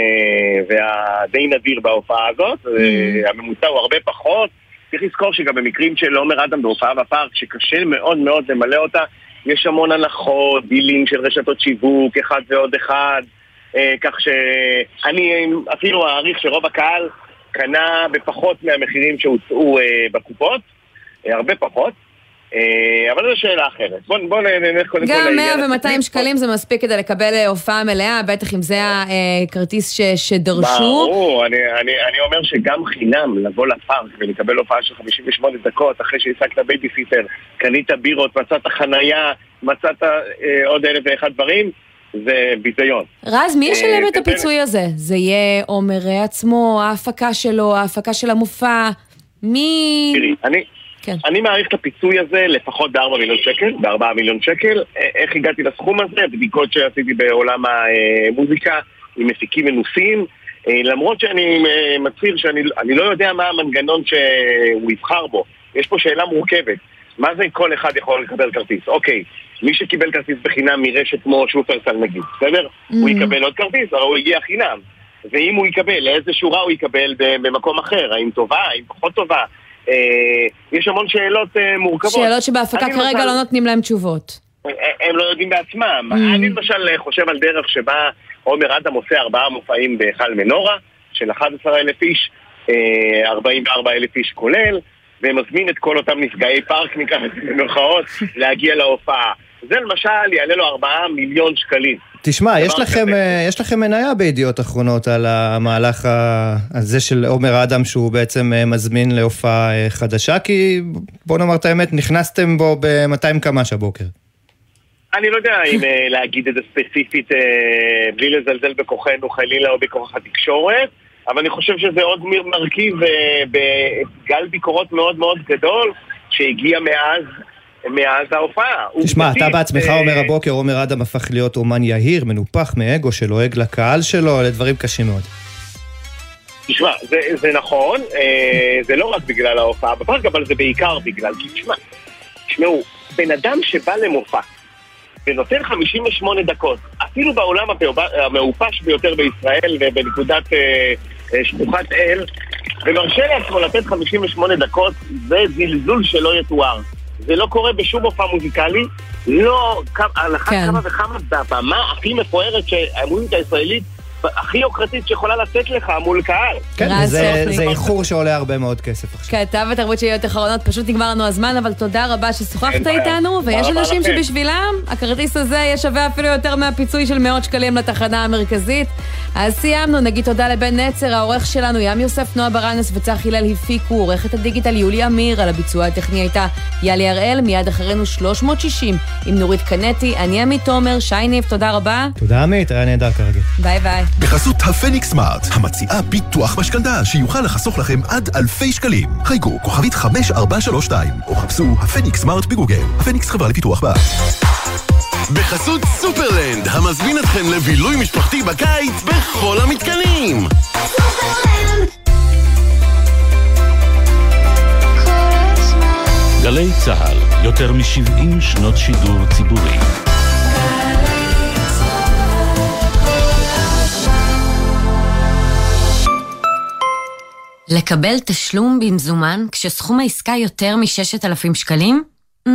והדי נדיר בהופעה הזאת, אה, הממוצע הוא הרבה פחות. צריך לזכור שגם במקרים של עומר אדם בהופעה בפארק, שקשה מאוד מאוד למלא אותה, יש המון הנחות, דילים של רשתות שיווק, אחד ועוד אחד, כך שאני אפילו אעריך שרוב הקהל קנה בפחות מהמחירים שהוצאו אה, בקופות, אה, הרבה פחות. אה, אבל זו שאלה אחרת. בואו בוא נלך קודם כל
גם
לעניין
100 ו-200 שקלים זה מספיק כדי לקבל אה, הופעה מלאה, בטח אם זה הכרטיס ש- שדרשו.
ברור, אני, אני, אני אומר שגם חינם לבוא לפארק ולקבל הופעה של 58 דקות אחרי שהעסקת בייביסיטר, קנית בירות, מצאת חנייה, מצאת אה, עוד אלף ואחד דברים, זה ביזיון.
רז, מי ישלם
אה,
את הפיצוי הזה? זה יהיה עומר עצמו, ההפקה שלו, ההפקה של המופע? מי...
תראי, אני,
כן.
אני מעריך את הפיצוי הזה לפחות ב-4 מיליון שקל, ב-4 מיליון שקל. אה, איך הגעתי לסכום הזה? בדיקות שעשיתי בעולם המוזיקה עם מפיקים מנוסים. אה, למרות שאני מצהיר שאני אני לא יודע מה המנגנון שהוא יבחר בו. יש פה שאלה מורכבת. מה זה כל אחד יכול לקבל כרטיס? אוקיי, מי שקיבל כרטיס בחינם מרשת כמו שופרסל נגיד, בסדר? הוא
Mhm.
יקבל עוד כרטיס, הרי הוא הגיע חינם. ואם הוא יקבל, לאיזה שורה הוא יקבל במקום אחר? האם טובה? האם פחות טובה? אה, יש המון שאלות אה, מורכבות.
שאלות שבהפקה כרגע
למשל-
לא נותנים להם תשובות.
הם לא יודעים בעצמם.
Mm.
אני למשל חושב על דרך שבה עומר אדם עושה ארבעה מופעים בהיכל מנורה, של 11,000 איש, אה, 44,000 איש כולל, ומזמין את כל אותם נפגעי פארק, נקרא לזה במרכאות, להגיע להופעה. זה למשל יעלה לו 4 מיליון שקלים.
תשמע, יש לכם. אה, יש לכם מניה בידיעות אחרונות על המהלך הזה של עומר אדם שהוא בעצם אה, מזמין להופעה אה, חדשה, כי בוא נאמר את האמת, נכנסתם בו ב-200 קמ"ש הבוקר.
אני לא יודע אם להגיד את זה ספציפית בלי לזלזל בכוחנו חלילה או בכוח התקשורת, אבל אני חושב שזה עוד מר- מרכיב אה, בגל ביקורות מאוד מאוד גדול שהגיע מאז, מאז ההופעה.
תשמע, אתה
עובדתית,
בעצמך
אה,
אומר הבוקר, עומר אדם הפך להיות אומן יהיר, מנופח מאגו שלועג לקהל שלו, אלה דברים קשים מאוד.
תשמע, זה, זה נכון, אה, זה לא רק בגלל ההופעה בפארק, אבל זה בעיקר בגלל, כי תשמע, תשמעו, בן אדם שבא למופע ונותן 58 דקות, אפילו בעולם המעופש ביותר בישראל ובנקודת אה, אה, שלוחת אל, ומרשה לעצמו לתת 58 דקות, זה זלזול שלא יתואר. זה לא קורה בשום מופע מוזיקלי, לא, על אחת
כן.
כמה וכמה בבמה הכי מפוארת שהמוזיקה הישראלית, הכי יוקרתית שיכולה לתת לך מול קהל.
כן, זה-. זה איחור שעולה הרבה מאוד כסף עכשיו.
כתב התרבות של ידיעות אחרונות, פשוט נגמר לנו הזמן, אבל תודה רבה ששוחחת. איתנו, ויש אנשים
לכם.
שבשבילם הכרטיס הזה יהיה שווה אפילו יותר מהפיצוי של מאות שקלים לתחנה המרכזית. אז סיימנו, נגיד תודה לבן נצר, העורך שלנו, ים יוסף, נועה ברנס וצח הלל הפיקו, עורכת הדיגיטל יולי אמיר, על הביצוע הטכני הייתה יאלי הראל, מיד אחרינו 360 עם נורית קנטי, אני עמית תומר, שי ניב, תודה רבה,
תודה עמית, היה נהדר כרגיל.
ביי ביי.
בחסות הפניקס סמארט, המציעה ביטוח משכנתה שיוכל לחסוך לכם עד אלפי שקלים. חייגו כוכבית 5432 או חפשו הפניקס סמארט בגוגל. הפניקס חברה לביטוח בע"מ.
בחסות סופרלנד, המזמין אתכם לבילוי משפחתי בקיץ בכל המתקנים!
גלי צה"ל, יותר מ-70 שנות שידור ציבורי.
לקבל תשלום במזומן כשסכום העסקה יותר מ-6,000 שקלים? Mm,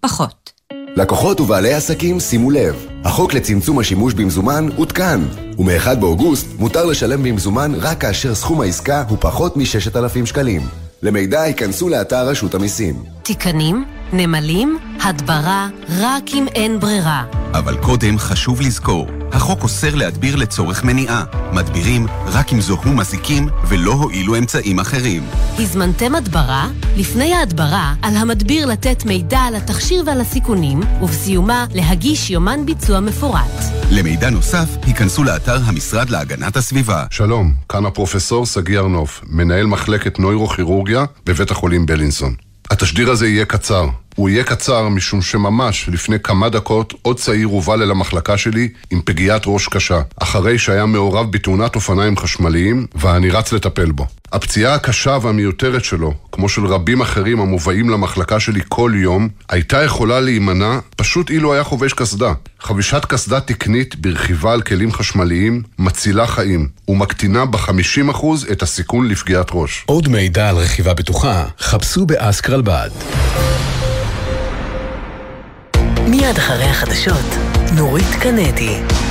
פחות.
לקוחות ובעלי עסקים, שימו לב, החוק לצמצום השימוש במזומן עודכן, ומ-1 באוגוסט מותר לשלם במזומן רק כאשר סכום העסקה הוא פחות מ-6,000 שקלים. למידע ייכנסו לאתר רשות המיסים.
תיקנים, נמלים, הדברה, רק אם אין ברירה.
אבל קודם חשוב לזכור, החוק אוסר להדביר לצורך מניעה. מדבירים רק אם זוהו מזיקים ולא הועילו אמצעים אחרים.
הזמנתם הדברה? לפני ההדברה, על המדביר לתת מידע על התכשיר ועל הסיכונים, ובסיומה להגיש יומן ביצוע מפורט.
למידע נוסף, היכנסו לאתר המשרד להגנת הסביבה.
שלום, כאן הפרופסור שגיא ארנוף, מנהל מחלקת נוירוכירורגיה בבית החולים בלינסון. התשדיר הזה יהיה קצר. הוא יהיה קצר משום שממש לפני כמה דקות עוד צעיר הובל אל המחלקה שלי עם פגיעת ראש קשה, אחרי שהיה מעורב בתאונת אופניים חשמליים ואני רץ לטפל בו. הפציעה הקשה והמיותרת שלו, כמו של רבים אחרים המובאים למחלקה שלי כל יום, הייתה יכולה להימנע פשוט אילו היה חובש קסדה. חבישת קסדה תקנית ברכיבה על כלים חשמליים מצילה חיים ומקטינה ב-50% את הסיכון לפגיעת ראש.
עוד מידע על רכיבה בטוחה, חפשו באסקרלבד.
מיד אחרי החדשות, נורית קנדי.